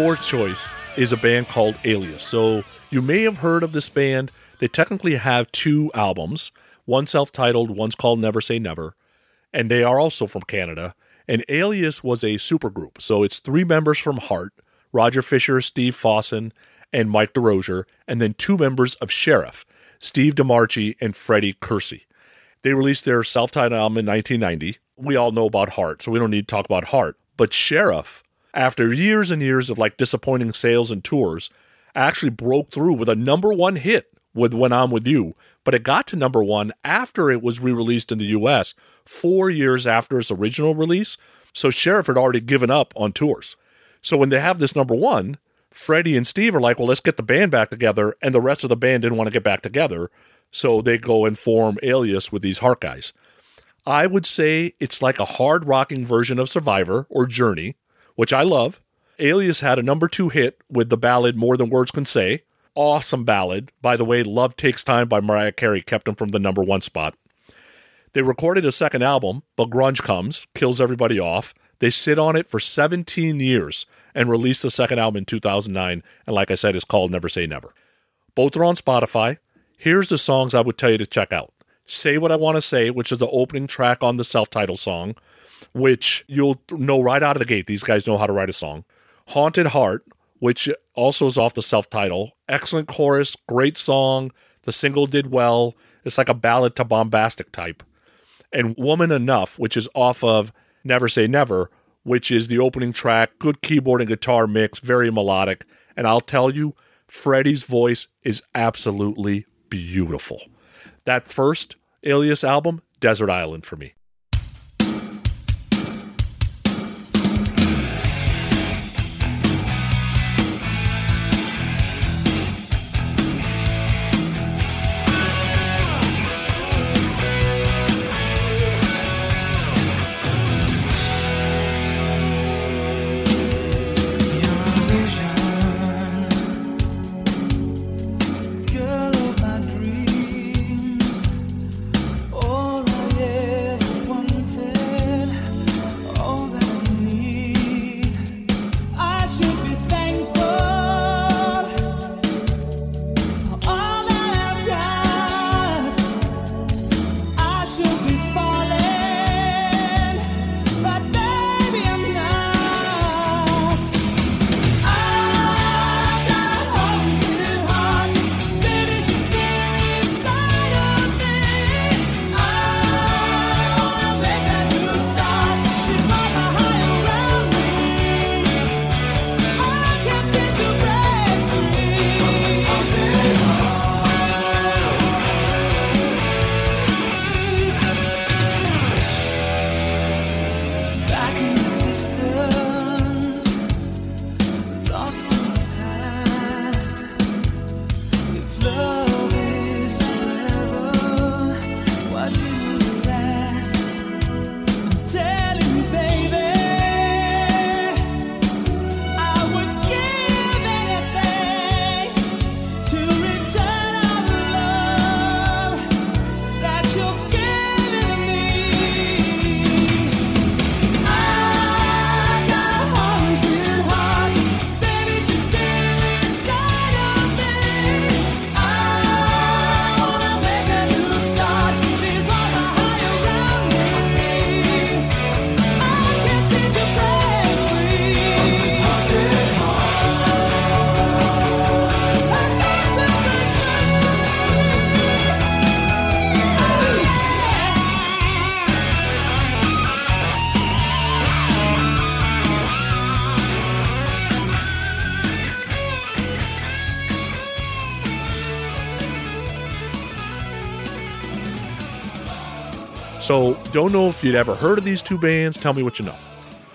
Fourth choice is a band called Alias. So you may have heard of this band. They technically have two albums, one self titled, one's called Never Say Never. And they are also from Canada. And Alias was a supergroup. So it's three members from Heart Roger Fisher, Steve Fossen, and Mike Derosier, and then two members of Sheriff, Steve DeMarchi and Freddy Curci. They released their self titled album in 1990. We all know about Heart, so we don't need to talk about Heart. But Sheriff, after years and years of like disappointing sales and tours, actually broke through with a number one hit with When I'm With You. But it got to number one after it was re released in the US, four years after its original release. So Sheriff had already given up on tours. So when they have this number one, Freddie and Steve are like, well, let's get the band back together. And the rest of the band didn't want to get back together. So they go and form Alias with these Heart guys. I would say it's like a hard rocking version of Survivor or Journey, which I love. Alias had a number two hit with the ballad More Than Words Can Say. Awesome ballad. By the way, Love Takes Time by Mariah Carey kept them from the number one spot. They recorded a second album, but grunge comes, kills everybody off. They sit on it for 17 years and released the second album in 2009. And like I said, it's called Never Say Never. Both are on Spotify. Here's the songs I would tell you to check out Say What I Want to Say, which is the opening track on the self titled song, which you'll know right out of the gate. These guys know how to write a song. Haunted Heart, which also is off the self title. Excellent chorus, great song. The single did well. It's like a ballad to bombastic type. And Woman Enough, which is off of Never Say Never, which is the opening track. Good keyboard and guitar mix, very melodic. And I'll tell you, Freddie's voice is absolutely beautiful. That first Alias album, Desert Island for me. Don't know if you'd ever heard of these two bands. Tell me what you know.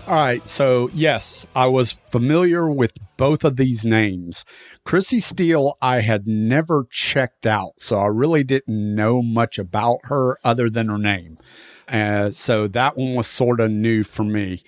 All right. So, yes, I was familiar with both of these names. Chrissy Steele, I had never checked out. So, I really didn't know much about her other than her name. Uh, so, that one was sort of new for me.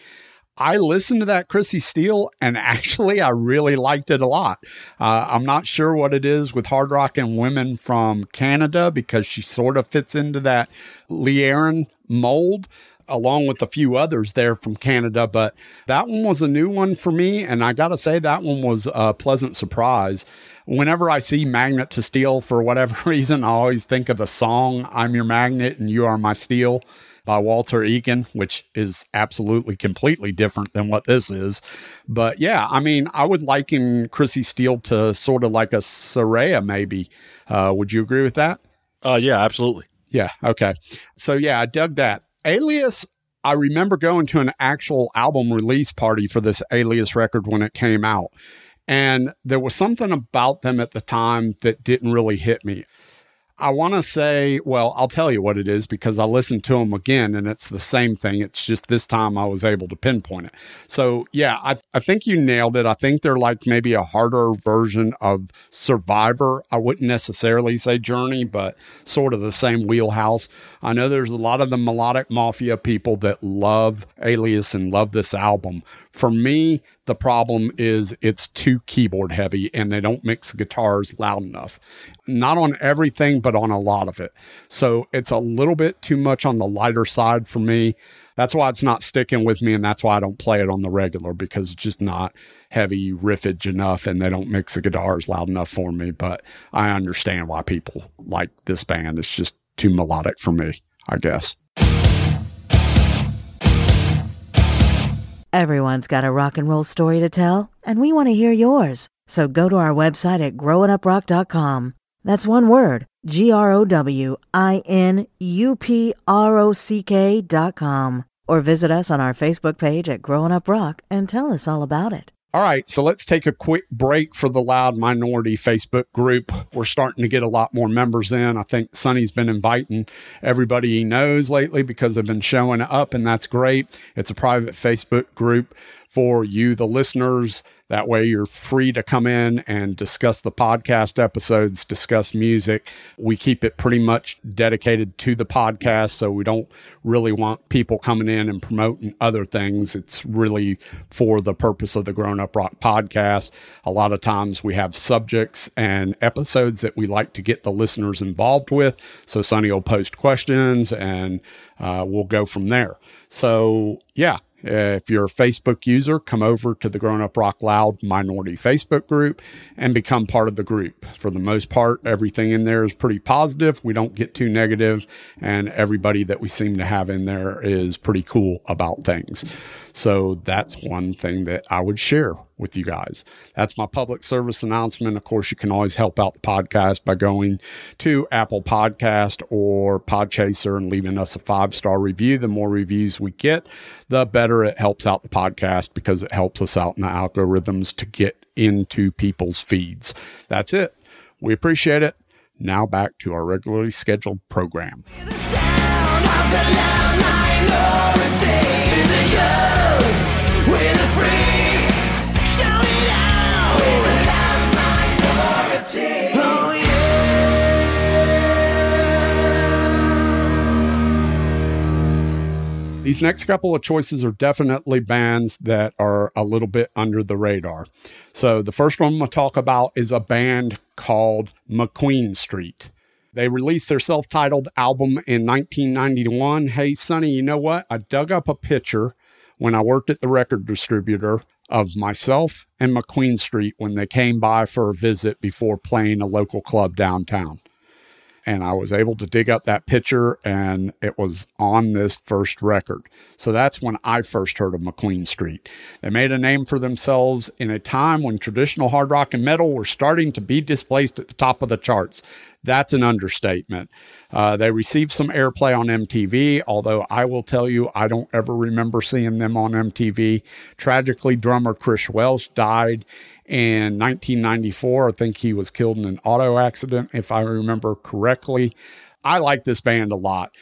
I listened to that Chrissy Steele and actually I really liked it a lot. Uh, I'm not sure what it is with hard rock and women from Canada because she sort of fits into that Lee Aaron mold. along with a few others there from Canada. But that one was a new one for me. And I got to say, that one was a pleasant surprise. Whenever I see Magnet to Steel, for whatever reason, I always think of the song I'm Your Magnet and You Are My Steel by Walter Egan, which is absolutely completely different than what this is. But yeah, I mean, I would liken Chrissy Steele to sort of like a Saraya, maybe. Uh, would you agree with that? Uh, yeah, absolutely. Yeah. Okay. So yeah, I dug that. Alias, I remember going to an actual album release party for this Alias record when it came out. And there was something about them at the time that didn't really hit me. I want to say, well, I'll tell you what it is because I listened to them again and it's the same thing. It's just this time I was able to pinpoint it. So, yeah, I, I think you nailed it. I think they're like maybe a harder version of Survivor. I wouldn't necessarily say Journey, but sort of the same wheelhouse. I know there's a lot of the melodic mafia people that love Alias and love this album. For me, the problem is it's too keyboard heavy and they don't mix guitars loud enough. Not on everything, but on a lot of it. So it's a little bit too much on the lighter side for me. That's why it's not sticking with me, and that's why I don't play it on the regular because it's just not heavy riffage enough and they don't mix the guitars loud enough for me. But I understand why people like this band. It's just too melodic for me, I guess. Everyone's got a rock and roll story to tell, and we want to hear yours. So go to our website at growinuprock.com. That's one word G R O W I N U P R O C K dot com. Or visit us on our Facebook page at Growing Up Rock and tell us all about it. All right, so let's take a quick break for the Loud Minority Facebook group. We're starting to get a lot more members in. I think Sonny's been inviting everybody he knows lately because they've been showing up, and that's great. It's a private Facebook group for you, the listeners. That way, you're free to come in and discuss the podcast episodes, discuss music. We keep it pretty much dedicated to the podcast. So we don't really want people coming in and promoting other things. It's really for the purpose of the Growin' Up Rock podcast. A lot of times we have subjects and episodes that we like to get the listeners involved with. So Sonny will post questions and uh, we'll go from there. So, yeah, uh, if you're a Facebook user, come over to the Growin' Up Rock Loud Minority Facebook group and become part of the group. For the most part, everything in there is pretty positive. We don't get too negative, and everybody that we seem to have in there is pretty cool about things. So that's one thing that I would share with you guys. That's my public service announcement. Of course, you can always help out the podcast by going to Apple Podcast or Podchaser and leaving us a five star review. The more reviews we get, the better it helps out the podcast because it helps us out in the algorithms to get into people's feeds. That's it. We appreciate it. Now back to our regularly scheduled program. These next couple of choices are definitely bands that are a little bit under the radar. So the first one I'm going to talk about is a band called McQueen Street. They released their self titled album in 1991. Hey, Sonny, you know what? I dug up a picture when I worked at the record distributor of myself and McQueen Street when they came by for a visit before playing a local club downtown and I was able to dig up that picture and it was on this first record. So that's when I first heard of McQueen Street. They made a name for themselves in a time when traditional hard rock and metal were starting to be displaced at the top of the charts. That's an understatement. Uh, they received some airplay on MTV, although I will tell you, I don't ever remember seeing them on MTV. Tragically, drummer Chris Welsh died in 1994. I think he was killed in an auto accident, if I remember correctly. I like this band a lot.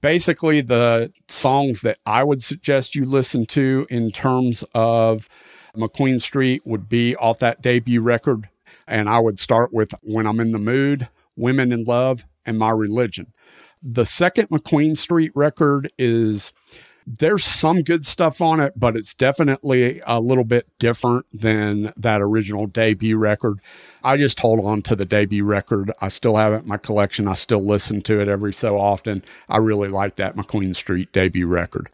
Basically, the songs that I would suggest you listen to in terms of McQueen Street would be off that debut record. And I would start with When I'm in the Mood, Women in Love, and My Religion. The second McQueen Street record is There's some good stuff on it, but it's definitely a little bit different than that original debut record. I just hold on to the debut record. I still have it in my collection. I still listen to it every so often. I really like that McQueen Street debut record.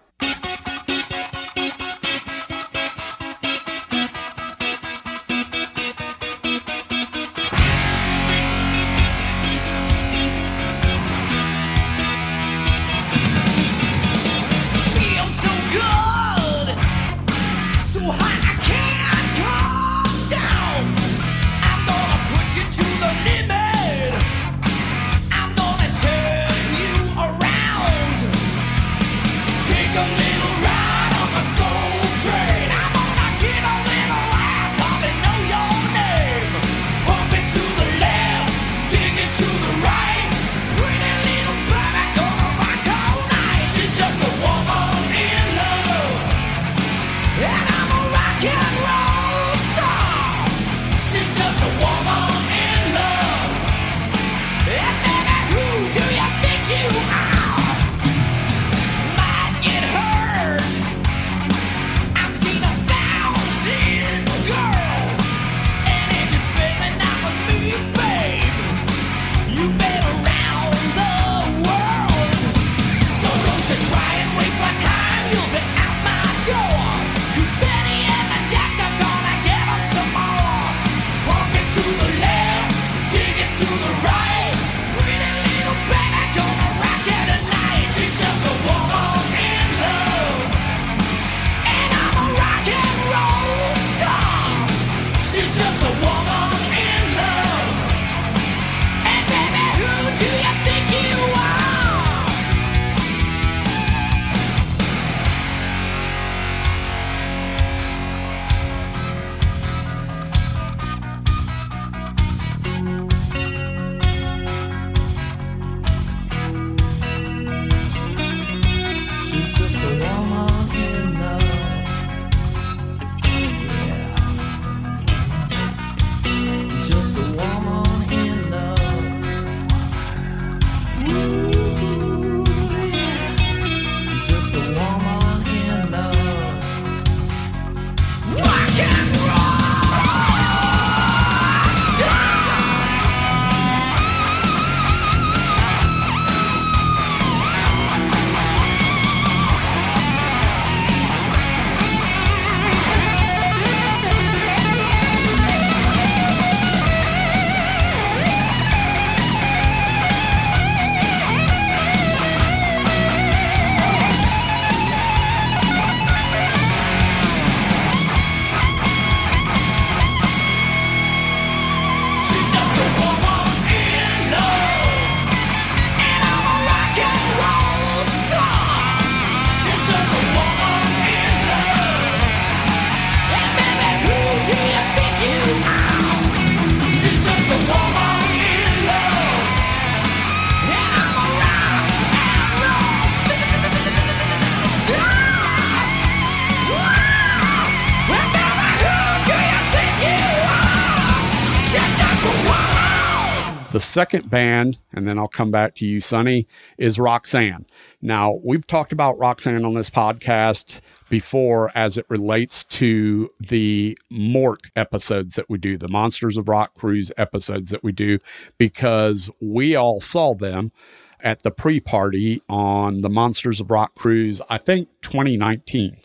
Second band, and then I'll come back to you, Sonny, is Roxanne. Now, we've talked about Roxanne on this podcast before as it relates to the MORC episodes that we do, the Monsters of Rock Cruise episodes that we do, because we all saw them at the pre party on the Monsters of Rock Cruise, I think 2019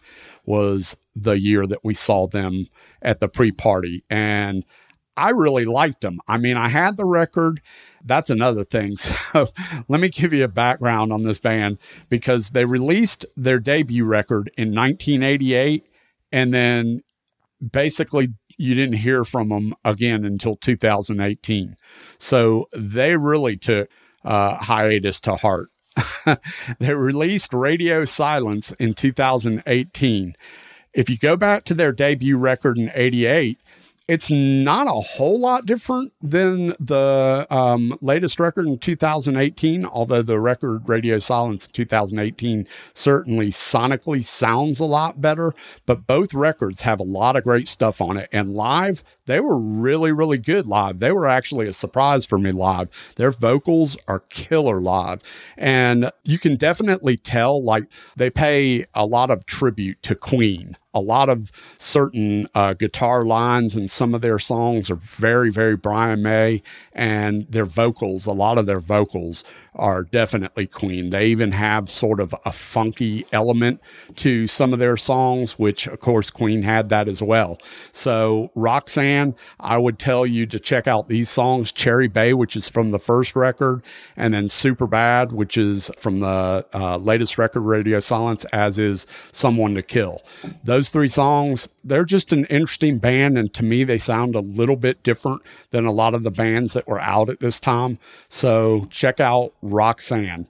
was the year that we saw them at the pre party. And I really liked them. I mean, I had the record. That's another thing. So let me give you a background on this band because they released their debut record in 1988 and then basically you didn't hear from them again until 2018. So they really took uh, hiatus to heart. they released Radio Silence in 2018. If you go back to their debut record in 88, it's not a whole lot different than the um, latest record in 2018, although the record Radio Silence 2018 certainly sonically sounds a lot better. But both records have a lot of great stuff on it. And live, they were really, really good live. They were actually a surprise for me live. Their vocals are killer live. And you can definitely tell, like, they pay a lot of tribute to Queen. A lot of certain uh, guitar lines and some of their songs are very, very Brian May, and their vocals, a lot of their vocals are definitely Queen. They even have sort of a funky element to some of their songs, which of course Queen had that as well. So Roxanne, I would tell you to check out these songs, Cherry Bay, which is from the first record, and then Super Bad, which is from the uh, latest record, Radio Silence, as is Someone to Kill. Those three songs, they're just an interesting band, and to me, they sound a little bit different than a lot of the bands that were out at this time. So check out Roxanne.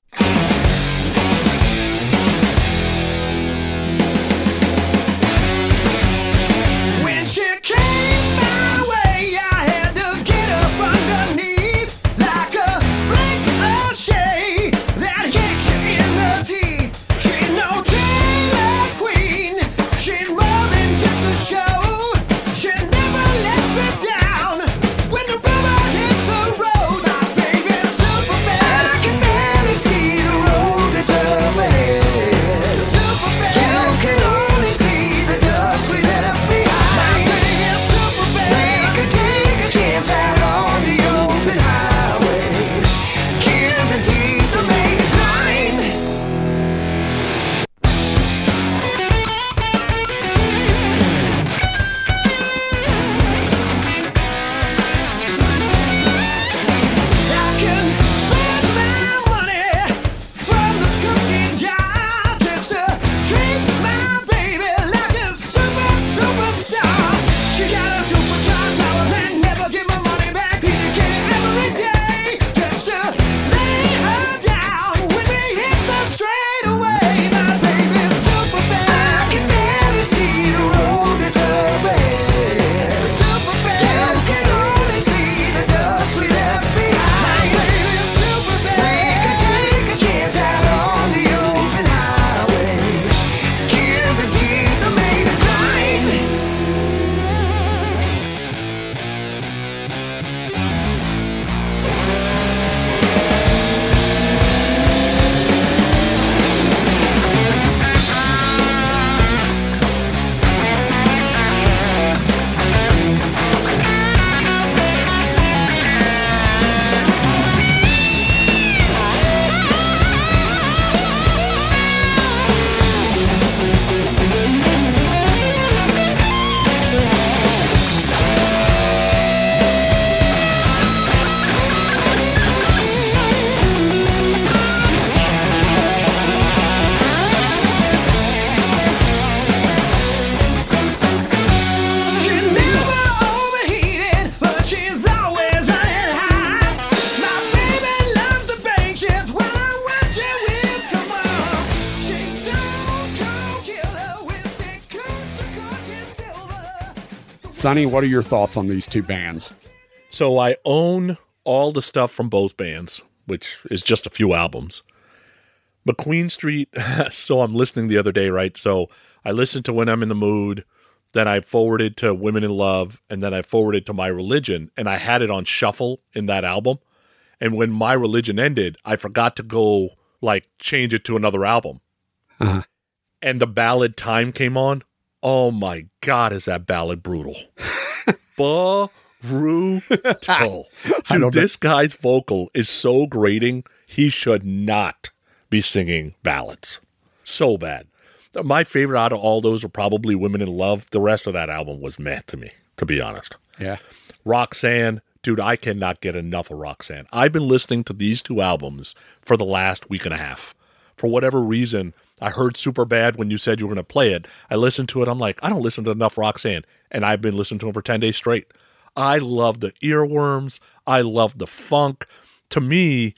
Sonny, what are your thoughts on these two bands? So I own all the stuff from both bands, which is just a few albums. But Queen Street, so I'm listening the other day, right? So I listened to When I'm in the Mood, then I forwarded to Women in Love, and then I forwarded to My Religion, and I had it on shuffle in that album. And when My Religion ended, I forgot to go like change it to another album. Uh-huh. And the ballad Time came on. Oh my God, is that ballad brutal? brutal. Dude, this guy's vocal is so grating. He should not be singing ballads. So bad. My favorite out of all those are probably Women in Love. The rest of that album was meh to me, to be honest. Yeah. Roxanne, dude, I cannot get enough of Roxanne. I've been listening to these two albums for the last week and a half. For whatever reason, I heard Super Bad when you said you were going to play it. I listened to it. I'm like, I don't listen to enough Roxanne. And I've been listening to them for 10 days straight. I love the earworms. I love the funk. To me,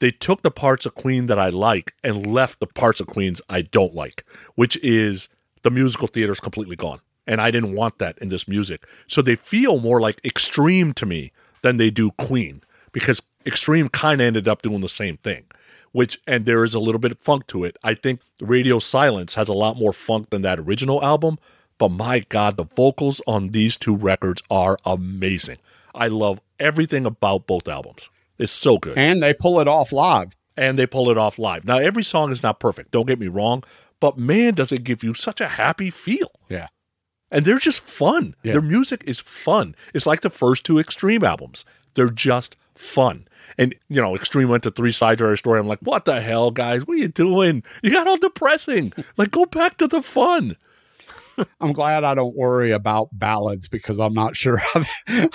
they took the parts of Queen that I like and left the parts of Queens I don't like, which is the musical theater is completely gone. And I didn't want that in this music. So they feel more like Extreme to me than they do Queen because Extreme kind of ended up doing the same thing. Which and there is a little bit of funk to it. I think Radio Silence has a lot more funk than that original album, but my God, the vocals on these two records are amazing. I love everything about both albums. It's so good. And they pull it off live. and they pull it off live. Now, every song is not perfect, don't get me wrong, but man, does it give you such a happy feel. Yeah. And they're just fun. Yeah. Their music is fun. It's like the first two Extreme albums. They're just fun. And, you know, Extreme went to three sides of our story. I'm like, what the hell, guys? What are you doing? You got all depressing. like, go back to the fun. I'm glad I don't worry about ballads because I'm not sure I've,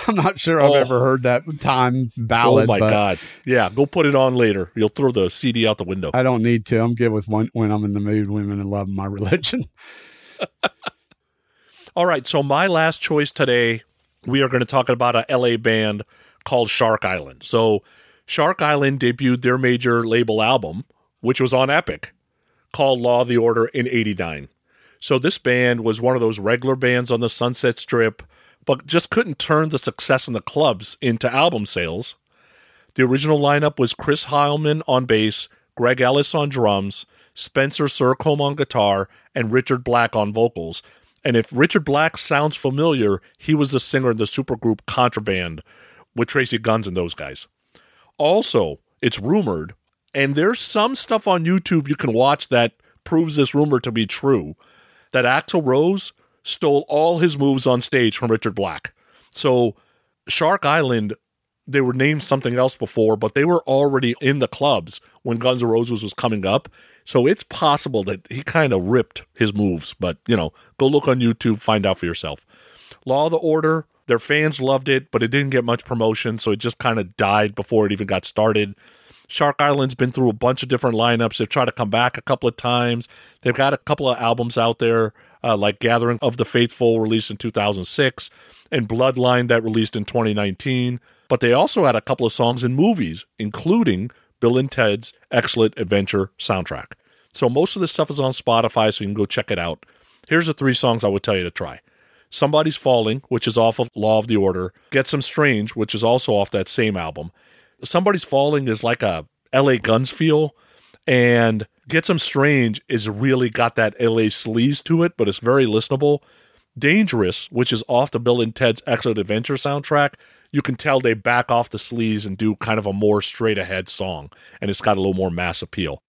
I'm not sure I've Oh. ever heard that time ballad. oh, my God. Yeah, go put it on later. You'll throw the CD out the window. I don't need to. I'm good with when, when I'm in the mood, women and love my religion. All right, so my last choice today, we are going to talk about a LA band called Shark Island. So Shark Island debuted their major label album, which was on Epic, called Law of the Order in 89. So this band was one of those regular bands on the Sunset Strip, but just couldn't turn the success in the clubs into album sales. The original lineup was Chris Heilmann on bass, Greg Ellis on drums, Spencer Sercombe on guitar, and Richard Black on vocals. And if Richard Black sounds familiar, he was the singer in the supergroup Contraband with Tracii Guns and those guys. Also, it's rumored, and there's some stuff on YouTube you can watch that proves this rumor to be true, that Axl Rose stole all his moves on stage from Richard Black. So, Shark Island, they were named something else before, but they were already in the clubs when Guns N' Roses was coming up. So it's possible that he kind of ripped his moves, but you know, go look on YouTube, find out for yourself. Law of the Order, their fans loved it, but it didn't get much promotion, so it just kind of died before it even got started. Shark Island's been through a bunch of different lineups. They've tried to come back a couple of times. They've got a couple of albums out there, uh, like Gathering of the Faithful, released in 2006, and Bloodline, that released in 2019. But they also had a couple of songs in movies, including Bill and Ted's Excellent Adventure soundtrack. So most of this stuff is on Spotify, so you can go check it out. Here's the three songs I would tell you to try. Somebody's Falling, which is off of Law of the Order. Get Some Strange, which is also off that same album. Somebody's Falling is like a LA Guns feel, and Get Some Strange is really got that LA sleaze to it, but it's very listenable. Dangerous, which is off the Bill and Ted's Excellent Adventure soundtrack, you can tell they back off the sleaze and do kind of a more straight ahead song, and it's got a little more mass appeal.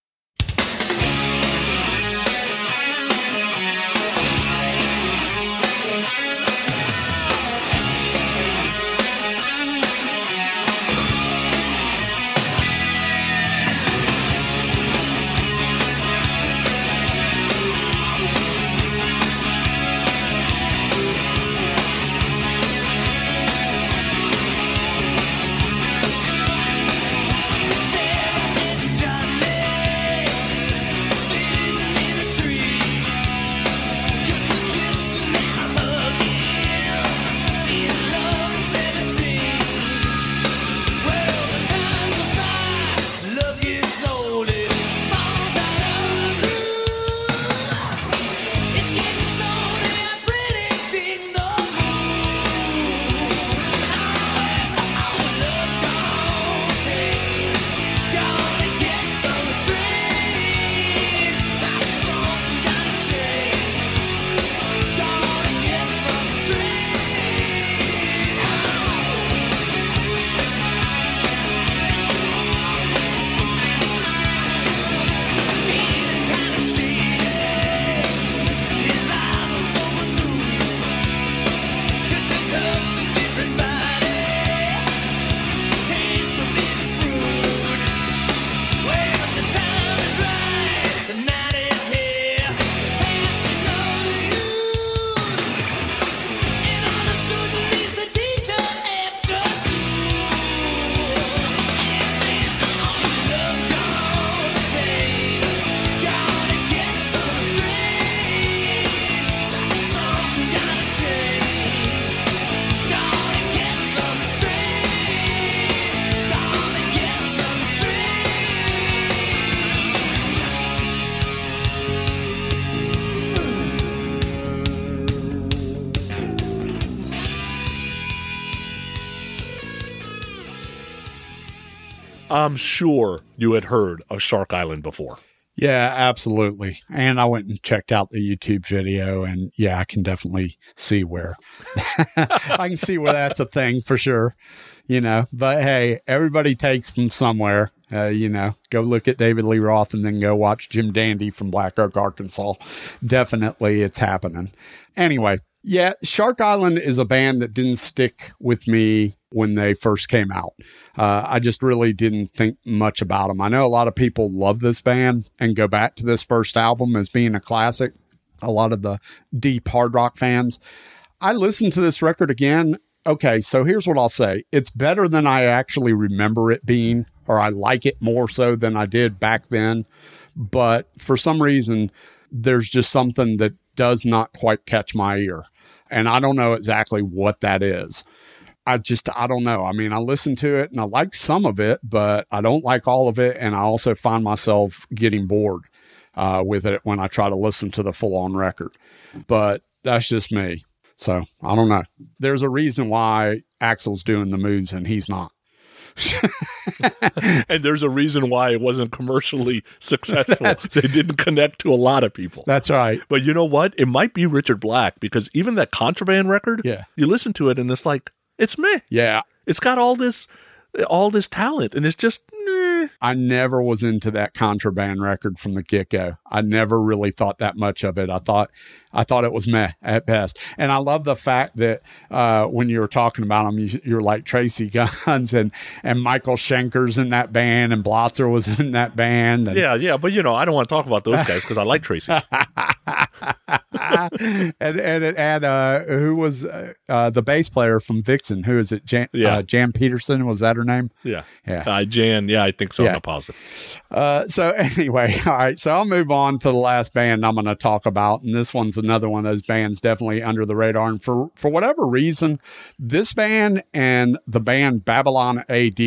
Sure you had heard of Shark Island before. Yeah, absolutely. And I went and checked out the YouTube video, and yeah, I can definitely see where I can see where that's a thing for sure. You know, but hey, everybody takes from somewhere. Uh, you know, go look at David Lee Roth and then go watch Jim Dandy from Black Oak, Arkansas. Definitely, it's happening. Anyway, yeah, Shark Island is a band that didn't stick with me when they first came out. Uh, I just really didn't think much about them. I know a lot of people love this band and go back to this first album as being a classic. A lot of the deep hard rock fans. I listened to this record again. Okay, so here's what I'll say it's better than I actually remember it being, or I like it more so than I did back then. But for some reason, there's just something that does not quite catch my ear. And I don't know exactly what that is. I just, I don't know. I mean, I listen to it and I like some of it, but I don't like all of it. And I also find myself getting bored uh, with it when I try to listen to the full on record. But that's just me. So I don't know. There's a reason why Axl's doing the moves and he's not. and there's a reason why it wasn't commercially successful. they didn't connect to a lot of people. That's right. But you know what? It might be Richard Black because even that Contraband record, Yeah. you listen to it and it's like, it's me. Yeah. It's got all this all this talent and it's just eh. I never was into that Contraband record from the get go. I never really thought that much of it. I thought, I thought it was meh at best. And I love the fact that uh, when you were talking about them, you, you're like Tracii Guns and and Michael Schenker's in that band and Blotzer was in that band. And, Yeah, yeah, but you know, I don't want to talk about those guys because I like Tracii. and and and uh, who was uh, uh, the bass player from Vixen? Who is it? Jan, Yeah. uh, Jan Peterson was that her name? Yeah. Yeah. Uh, Jan, yeah, I think so. Yeah. I'm positive. Uh, so anyway, all right. So I'll move on to the last band I'm going to talk about, and this one's another one of those bands definitely under the radar. And for for whatever reason, this band and the band Babylon AD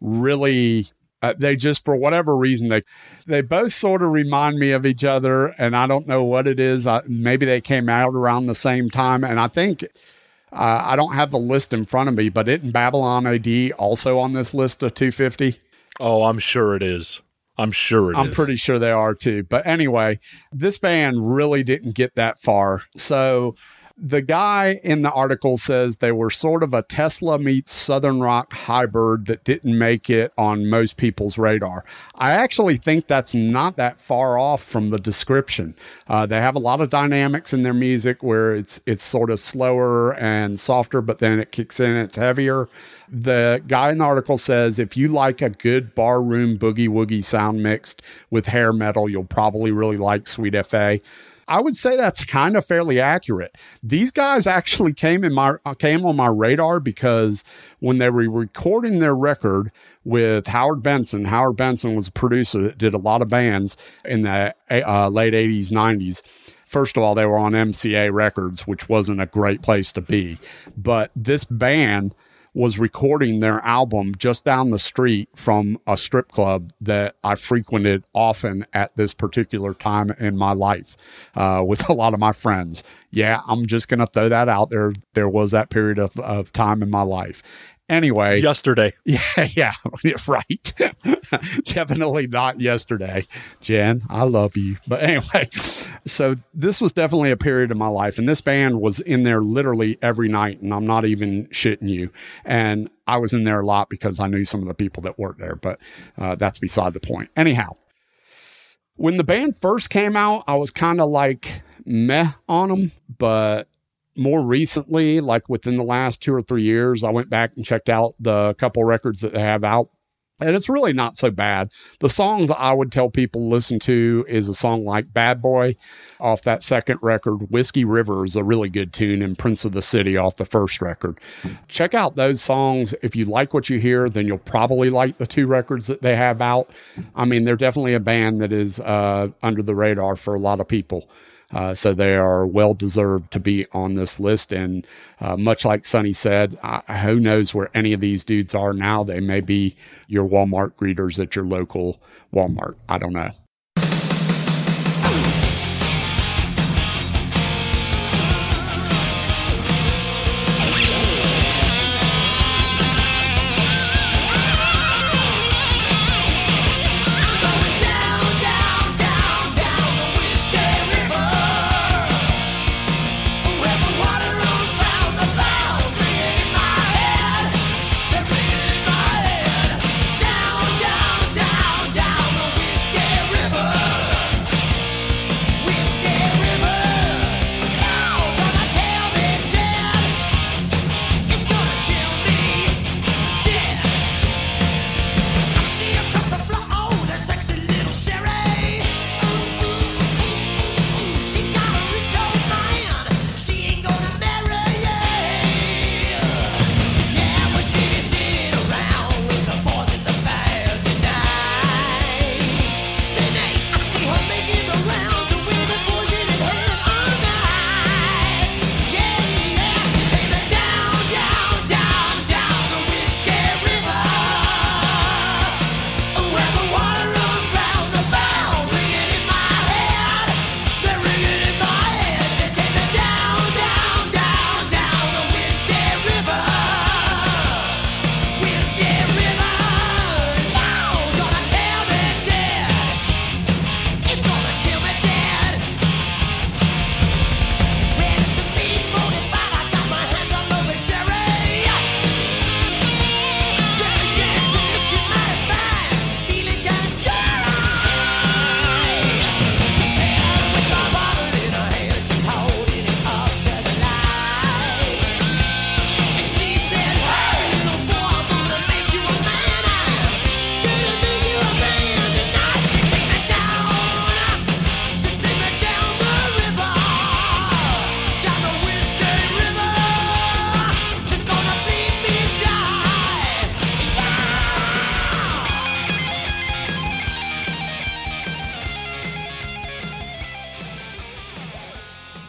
really. Uh, they just for whatever reason they they both sort of remind me of each other and i don't know what it is I, maybe they came out around the same time and i think uh, i don't have the list in front of me but and Babylon AD also on this list of 250 Oh, I'm sure it is. I'm sure it is. I'm pretty sure they are too. But anyway, this band really didn't get that far. So the guy in the article says they were sort of a Tesla meets Southern Rock hybrid that didn't make it on most people's radar. I actually think that's not that far off from the description. Uh, they have a lot of dynamics in their music where it's it's sort of slower and softer, but then it kicks in, it's heavier. The guy in the article says if you like a good barroom boogie woogie sound mixed with hair metal, you'll probably really like Sweet FA. I would say that's kind of fairly accurate. These guys actually came in my came on my radar because when they were recording their record with Howard Benson, Howard Benson was a producer that did a lot of bands in the uh, late 80s, 90s. First of all, they were on MCA Records, which wasn't a great place to be. But this band was recording their album just down the street from a strip club that I frequented often at this particular time in my life uh, with a lot of my friends. Yeah, I'm just going to throw that out there. There was that period of, of time in my life. Anyway, Yesterday. yeah, yeah, right. definitely not yesterday, Jen. I love you. But anyway, so this was definitely a period of my life, and this band was in there literally every night, and I'm not even shitting you. And I was in there a lot because I knew some of the people that worked there, but uh, that's beside the point. Anyhow, when the band first came out, I was kind of like meh on them, but more recently, like within the last two or three years, I went back and checked out the couple records that they have out. And it's really not so bad. The songs I would tell people to listen to is a song like Bad Boy off that second record. Whiskey River is a really good tune, and Prince of the City off the first record. Check out those songs. If you like what you hear, then you'll probably like the two records that they have out. I mean, they're definitely a band that is uh, under the radar for a lot of people. Uh, so they are well deserved to be on this list. And uh, much like Sonny said, I, who knows where any of these dudes are now? They may be your Walmart greeters at your local Walmart. I don't know.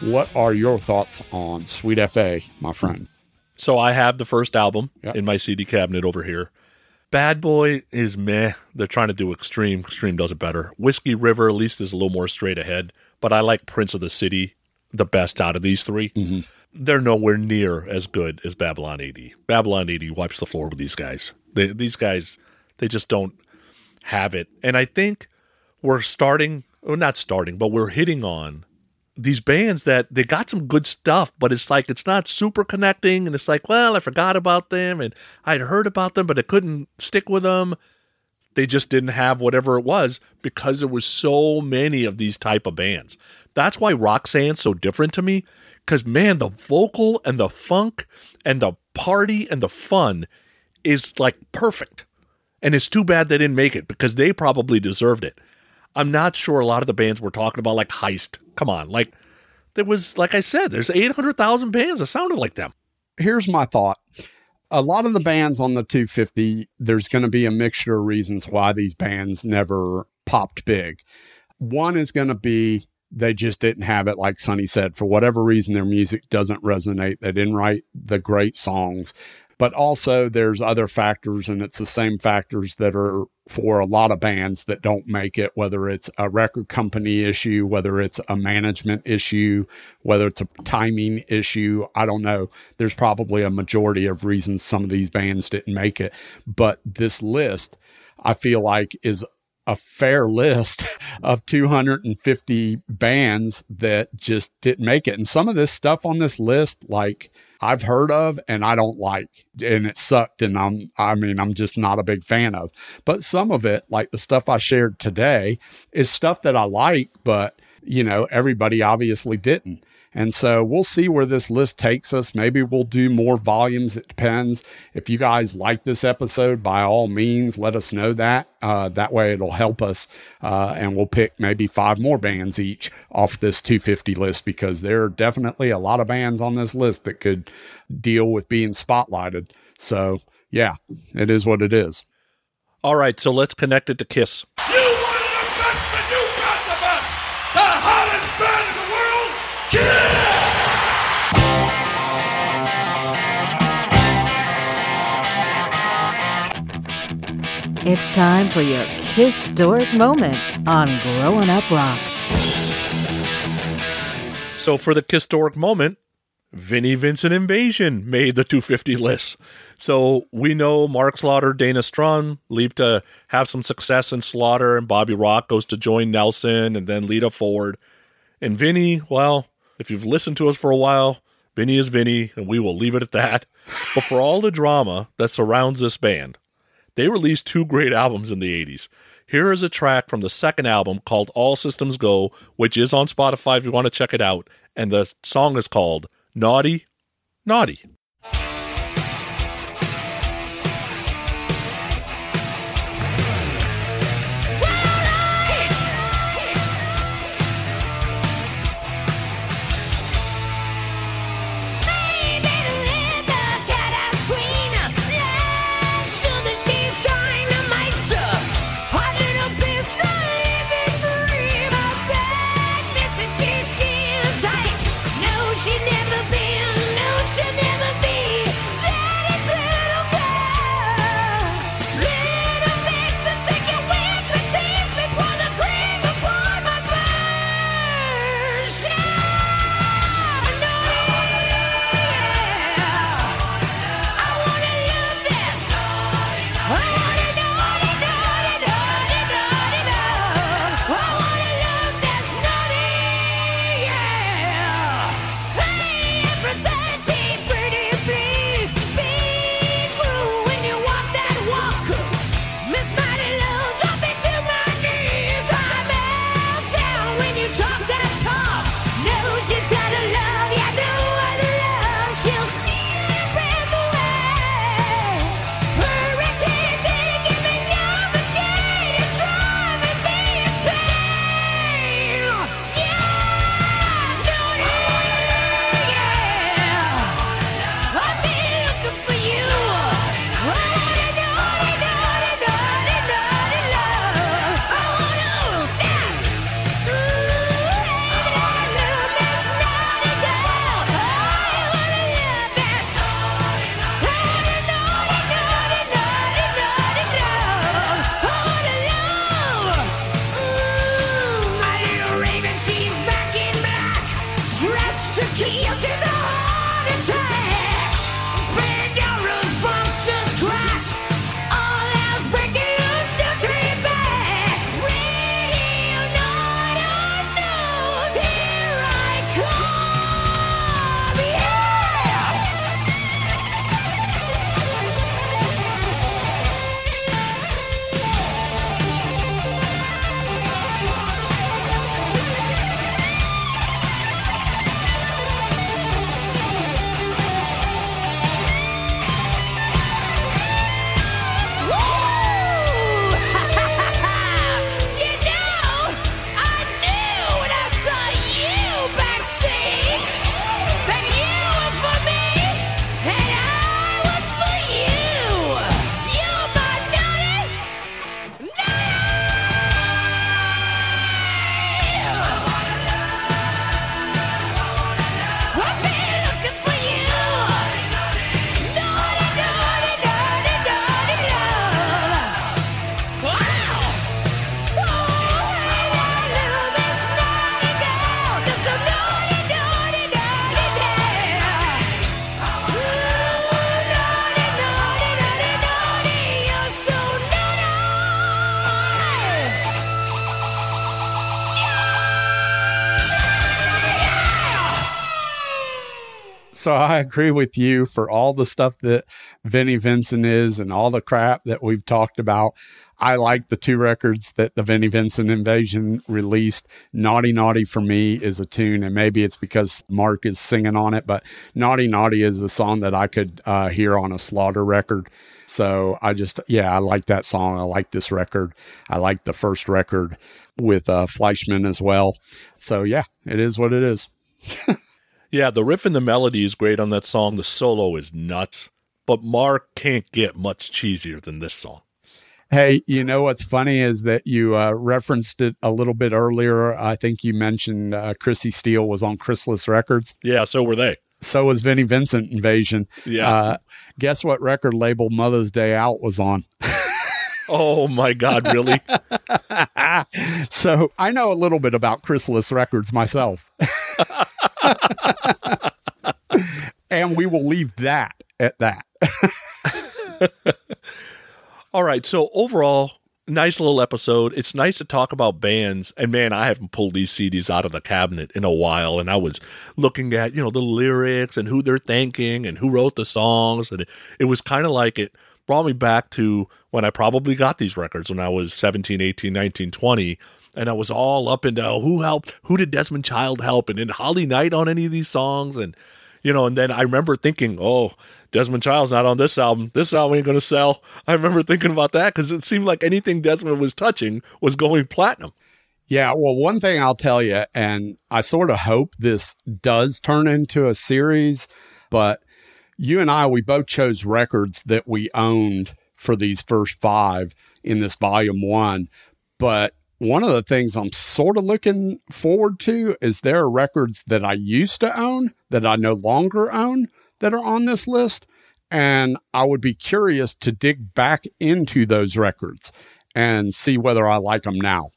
What are your thoughts on Sweet FA, my friend? So I have the first album Yep. in my CD cabinet over here. Bad Boy is meh. They're trying to do Extreme. Extreme does it better. Whiskey River at least is a little more straight ahead. But I like Prince of the City the best out of these 3 mm-hmm. They're nowhere near as good as Babylon AD. Babylon AD wipes the floor with these guys. They, these guys, they just don't have it. And I think we're starting, or not starting, but we're hitting on these bands that they got some good stuff, but it's like it's not super connecting, and it's like, well, I forgot about them, and I'd heard about them, but I couldn't stick with them. They just didn't have whatever it was because there was so many of these type of bands. That's why Roxanne's so different to me. Because man, the vocal and the funk and the party and the fun is like perfect. And it's too bad they didn't make it because they probably deserved it. I'm not sure a lot of the bands we're talking about, like Heist. Come on, like there was, like I said, there's 800,000 bands that sounded like them. Here's my thought. A lot of the bands on the 250, there's going to be a mixture of reasons why these bands never popped big. One is going to be they just didn't have it, like Sonny said, for whatever reason, their music doesn't resonate. They didn't write the great songs. But also, there's other factors, and it's the same factors that are for a lot of bands that don't make it, whether it's a record company issue, whether it's a management issue, whether it's a timing issue. I don't know. There's probably a majority of reasons some of these bands didn't make it. But this list, I feel like, is a fair list of 250 bands that just didn't make it. And some of this stuff on this list, like I've heard of and I don't like, and it sucked. And I'm, I mean, I'm just not a big fan of. But some of it, like the stuff I shared today, is stuff that I like, but you know, everybody obviously didn't. And so we'll see where this list takes us. Maybe we'll do more volumes. It depends. If you guys like this episode, by all means, let us know that. Uh, that way it'll help us. Uh, and we'll pick maybe five more bands each off this 250 list because there are definitely a lot of bands on this list that could deal with being spotlighted. So yeah, it is what it is. All right, so let's connect it to Kiss. It's time for your historic moment on Growin' Up Rock. So for the historic moment, Vinnie Vincent Invasion made the 250 list. So we know Mark Slaughter, Dana Strum leave to have some success in Slaughter, and Bobby Rock goes to join Nelson and then Lita Ford. And Vinnie, well, if you've listened to us for a while, Vinnie is Vinnie, and we will leave it at that. But for all the drama that surrounds this band, they released two great albums in the 80s. Here is a track from the second album called All Systems Go, which is on Spotify if you want to check it out. And the song is called Naughty, Naughty. So I agree with you for all the stuff that Vinnie Vincent is and all the crap that we've talked about. I like the two records that the Vinnie Vincent Invasion released. Naughty Naughty for me is a tune, and maybe it's because Mark is singing on it, but Naughty Naughty is a song that I could uh, hear on a Slaughter record. So I just, yeah, I like that song. I like this record. I like the first record with uh, Fleischman as well. So yeah, it is what it is. Yeah, the riff and the melody is great on that song. The solo is nuts. But Mark can't get much cheesier than this song. Hey, you know what's funny is that you uh, referenced it a little bit earlier. I think you mentioned uh, Chrissy Steele was on Chrysalis Records. Yeah, so were they. So was Vinnie Vincent Invasion. Yeah. Uh, guess what record label Mother's Day Out was on? Oh my God, really? so I know a little bit about Chrysalis Records myself. and we will leave that at that. All right. So overall, nice little episode. It's nice to talk about bands. And man, I haven't pulled these CDs out of the cabinet in a while. And I was looking at, you know, the lyrics and who they're thanking and who wrote the songs. And it, it was kind of like it brought me back to when I probably got these records when I was 17, 18, 19, 20. And I was all up into oh, who helped, who did Desmond Child help, and did Holly Knight on any of these songs, and you know, and then I remember thinking, oh, Desmond Child's not on this album. This album ain't gonna sell. I remember thinking about that because it seemed like anything Desmond was touching was going platinum. Yeah, well, one thing I'll tell you, and I sort of hope this does turn into a series, but you and I, we both chose records that we owned for these first five in this volume one. But one of the things I'm sort of looking forward to is there are records that I used to own that I no longer own that are on this list. And I would be curious to dig back into those records and see whether I like them now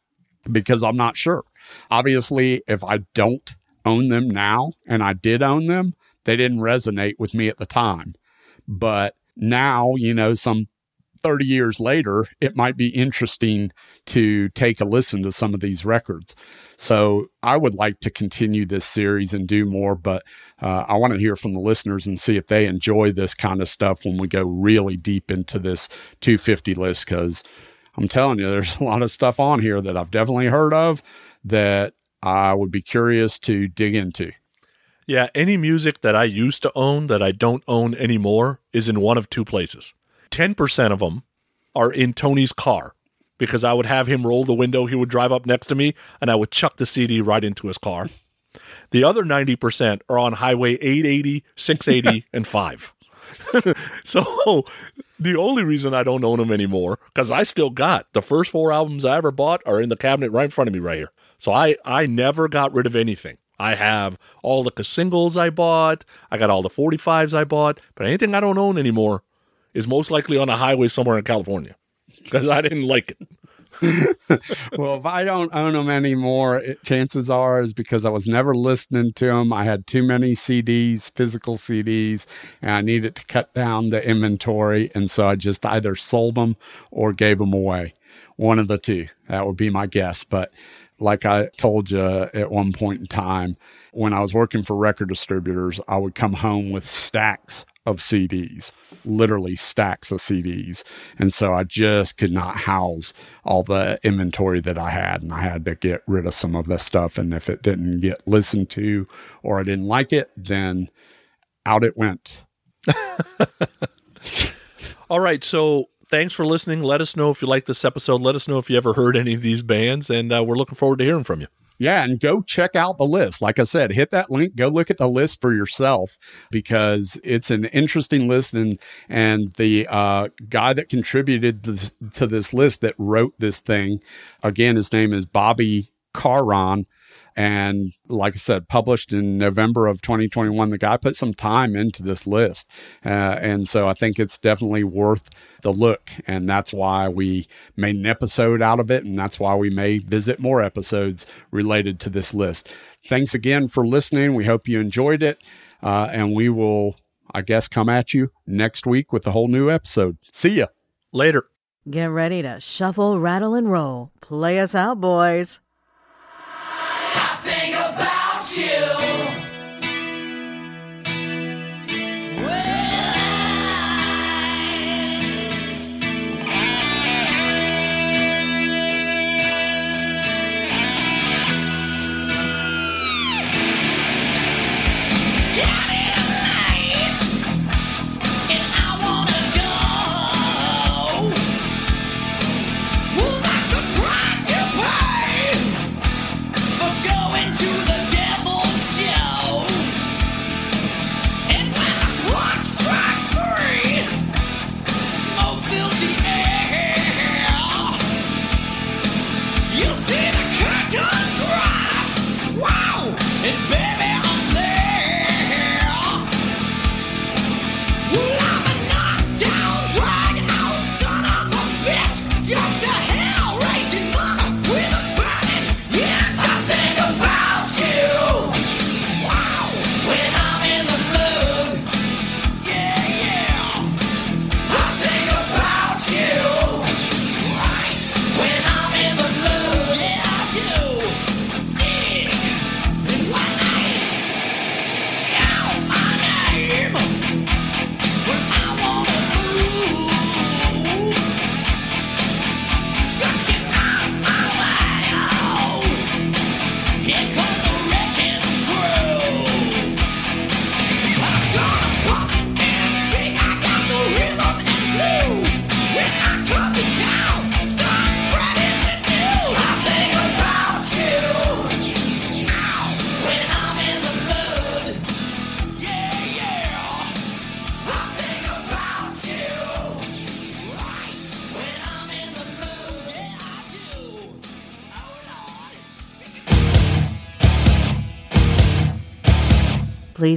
because I'm not sure. Obviously, if I don't own them now and I did own them, they didn't resonate with me at the time. But now, you know, some 30 years later, it might be interesting to take a listen to some of these records. So I would like to continue this series and do more, but uh, I want to hear from the listeners and see if they enjoy this kind of stuff when we go really deep into this 250 list. Because I'm telling you, there's a lot of stuff on here that I've definitely heard of that I would be curious to dig into. Yeah, any music that I used to own that I don't own anymore is in one of two places. 10% of them are in Tony's car because I would have him roll the window. He would drive up next to me and I would chuck the CD right into his car. The other 90% are on Highway 880, 680, and 5. so the only reason I don't own them anymore, because I still got the first four albums I ever bought are in the cabinet right in front of me right here. So I, I never got rid of anything. I have all the singles I bought. I got all the 45s I bought, but anything I don't own anymore is most likely on a highway somewhere in California because I didn't like it. well, if I don't own them anymore, it, chances are is because I was never listening to them. I had too many CDs, physical CDs, and I needed to cut down the inventory. And so I just either sold them or gave them away. One of the two. That would be my guess. But like I told you at one point in time, when I was working for record distributors, I would come home with stacks of CDs, literally stacks of CDs. And so I just could not house all the inventory that I had. And I had to get rid of some of the stuff. And if it didn't get listened to or I didn't like it, then out it went. All right. So thanks for listening. Let us know if you like this episode. Let us know if you ever heard any of these bands. And uh, we're looking forward to hearing from you. Yeah, and go check out the list. Like I said, hit that link, go look at the list for yourself because it's an interesting list and and the uh, guy that contributed this, to this list that wrote this thing, again his name is Bobby Caughron and like I said, published in November of 2021. The guy put some time into this list. Uh, and so I think it's definitely worth the look. And that's why we made an episode out of it. And that's why we may visit more episodes related to this list. Thanks again for listening. We hope you enjoyed it. Uh, and we will, I guess, come at you next week with a whole new episode. See ya. Later. Get ready to shuffle, rattle, and roll. Play us out, boys.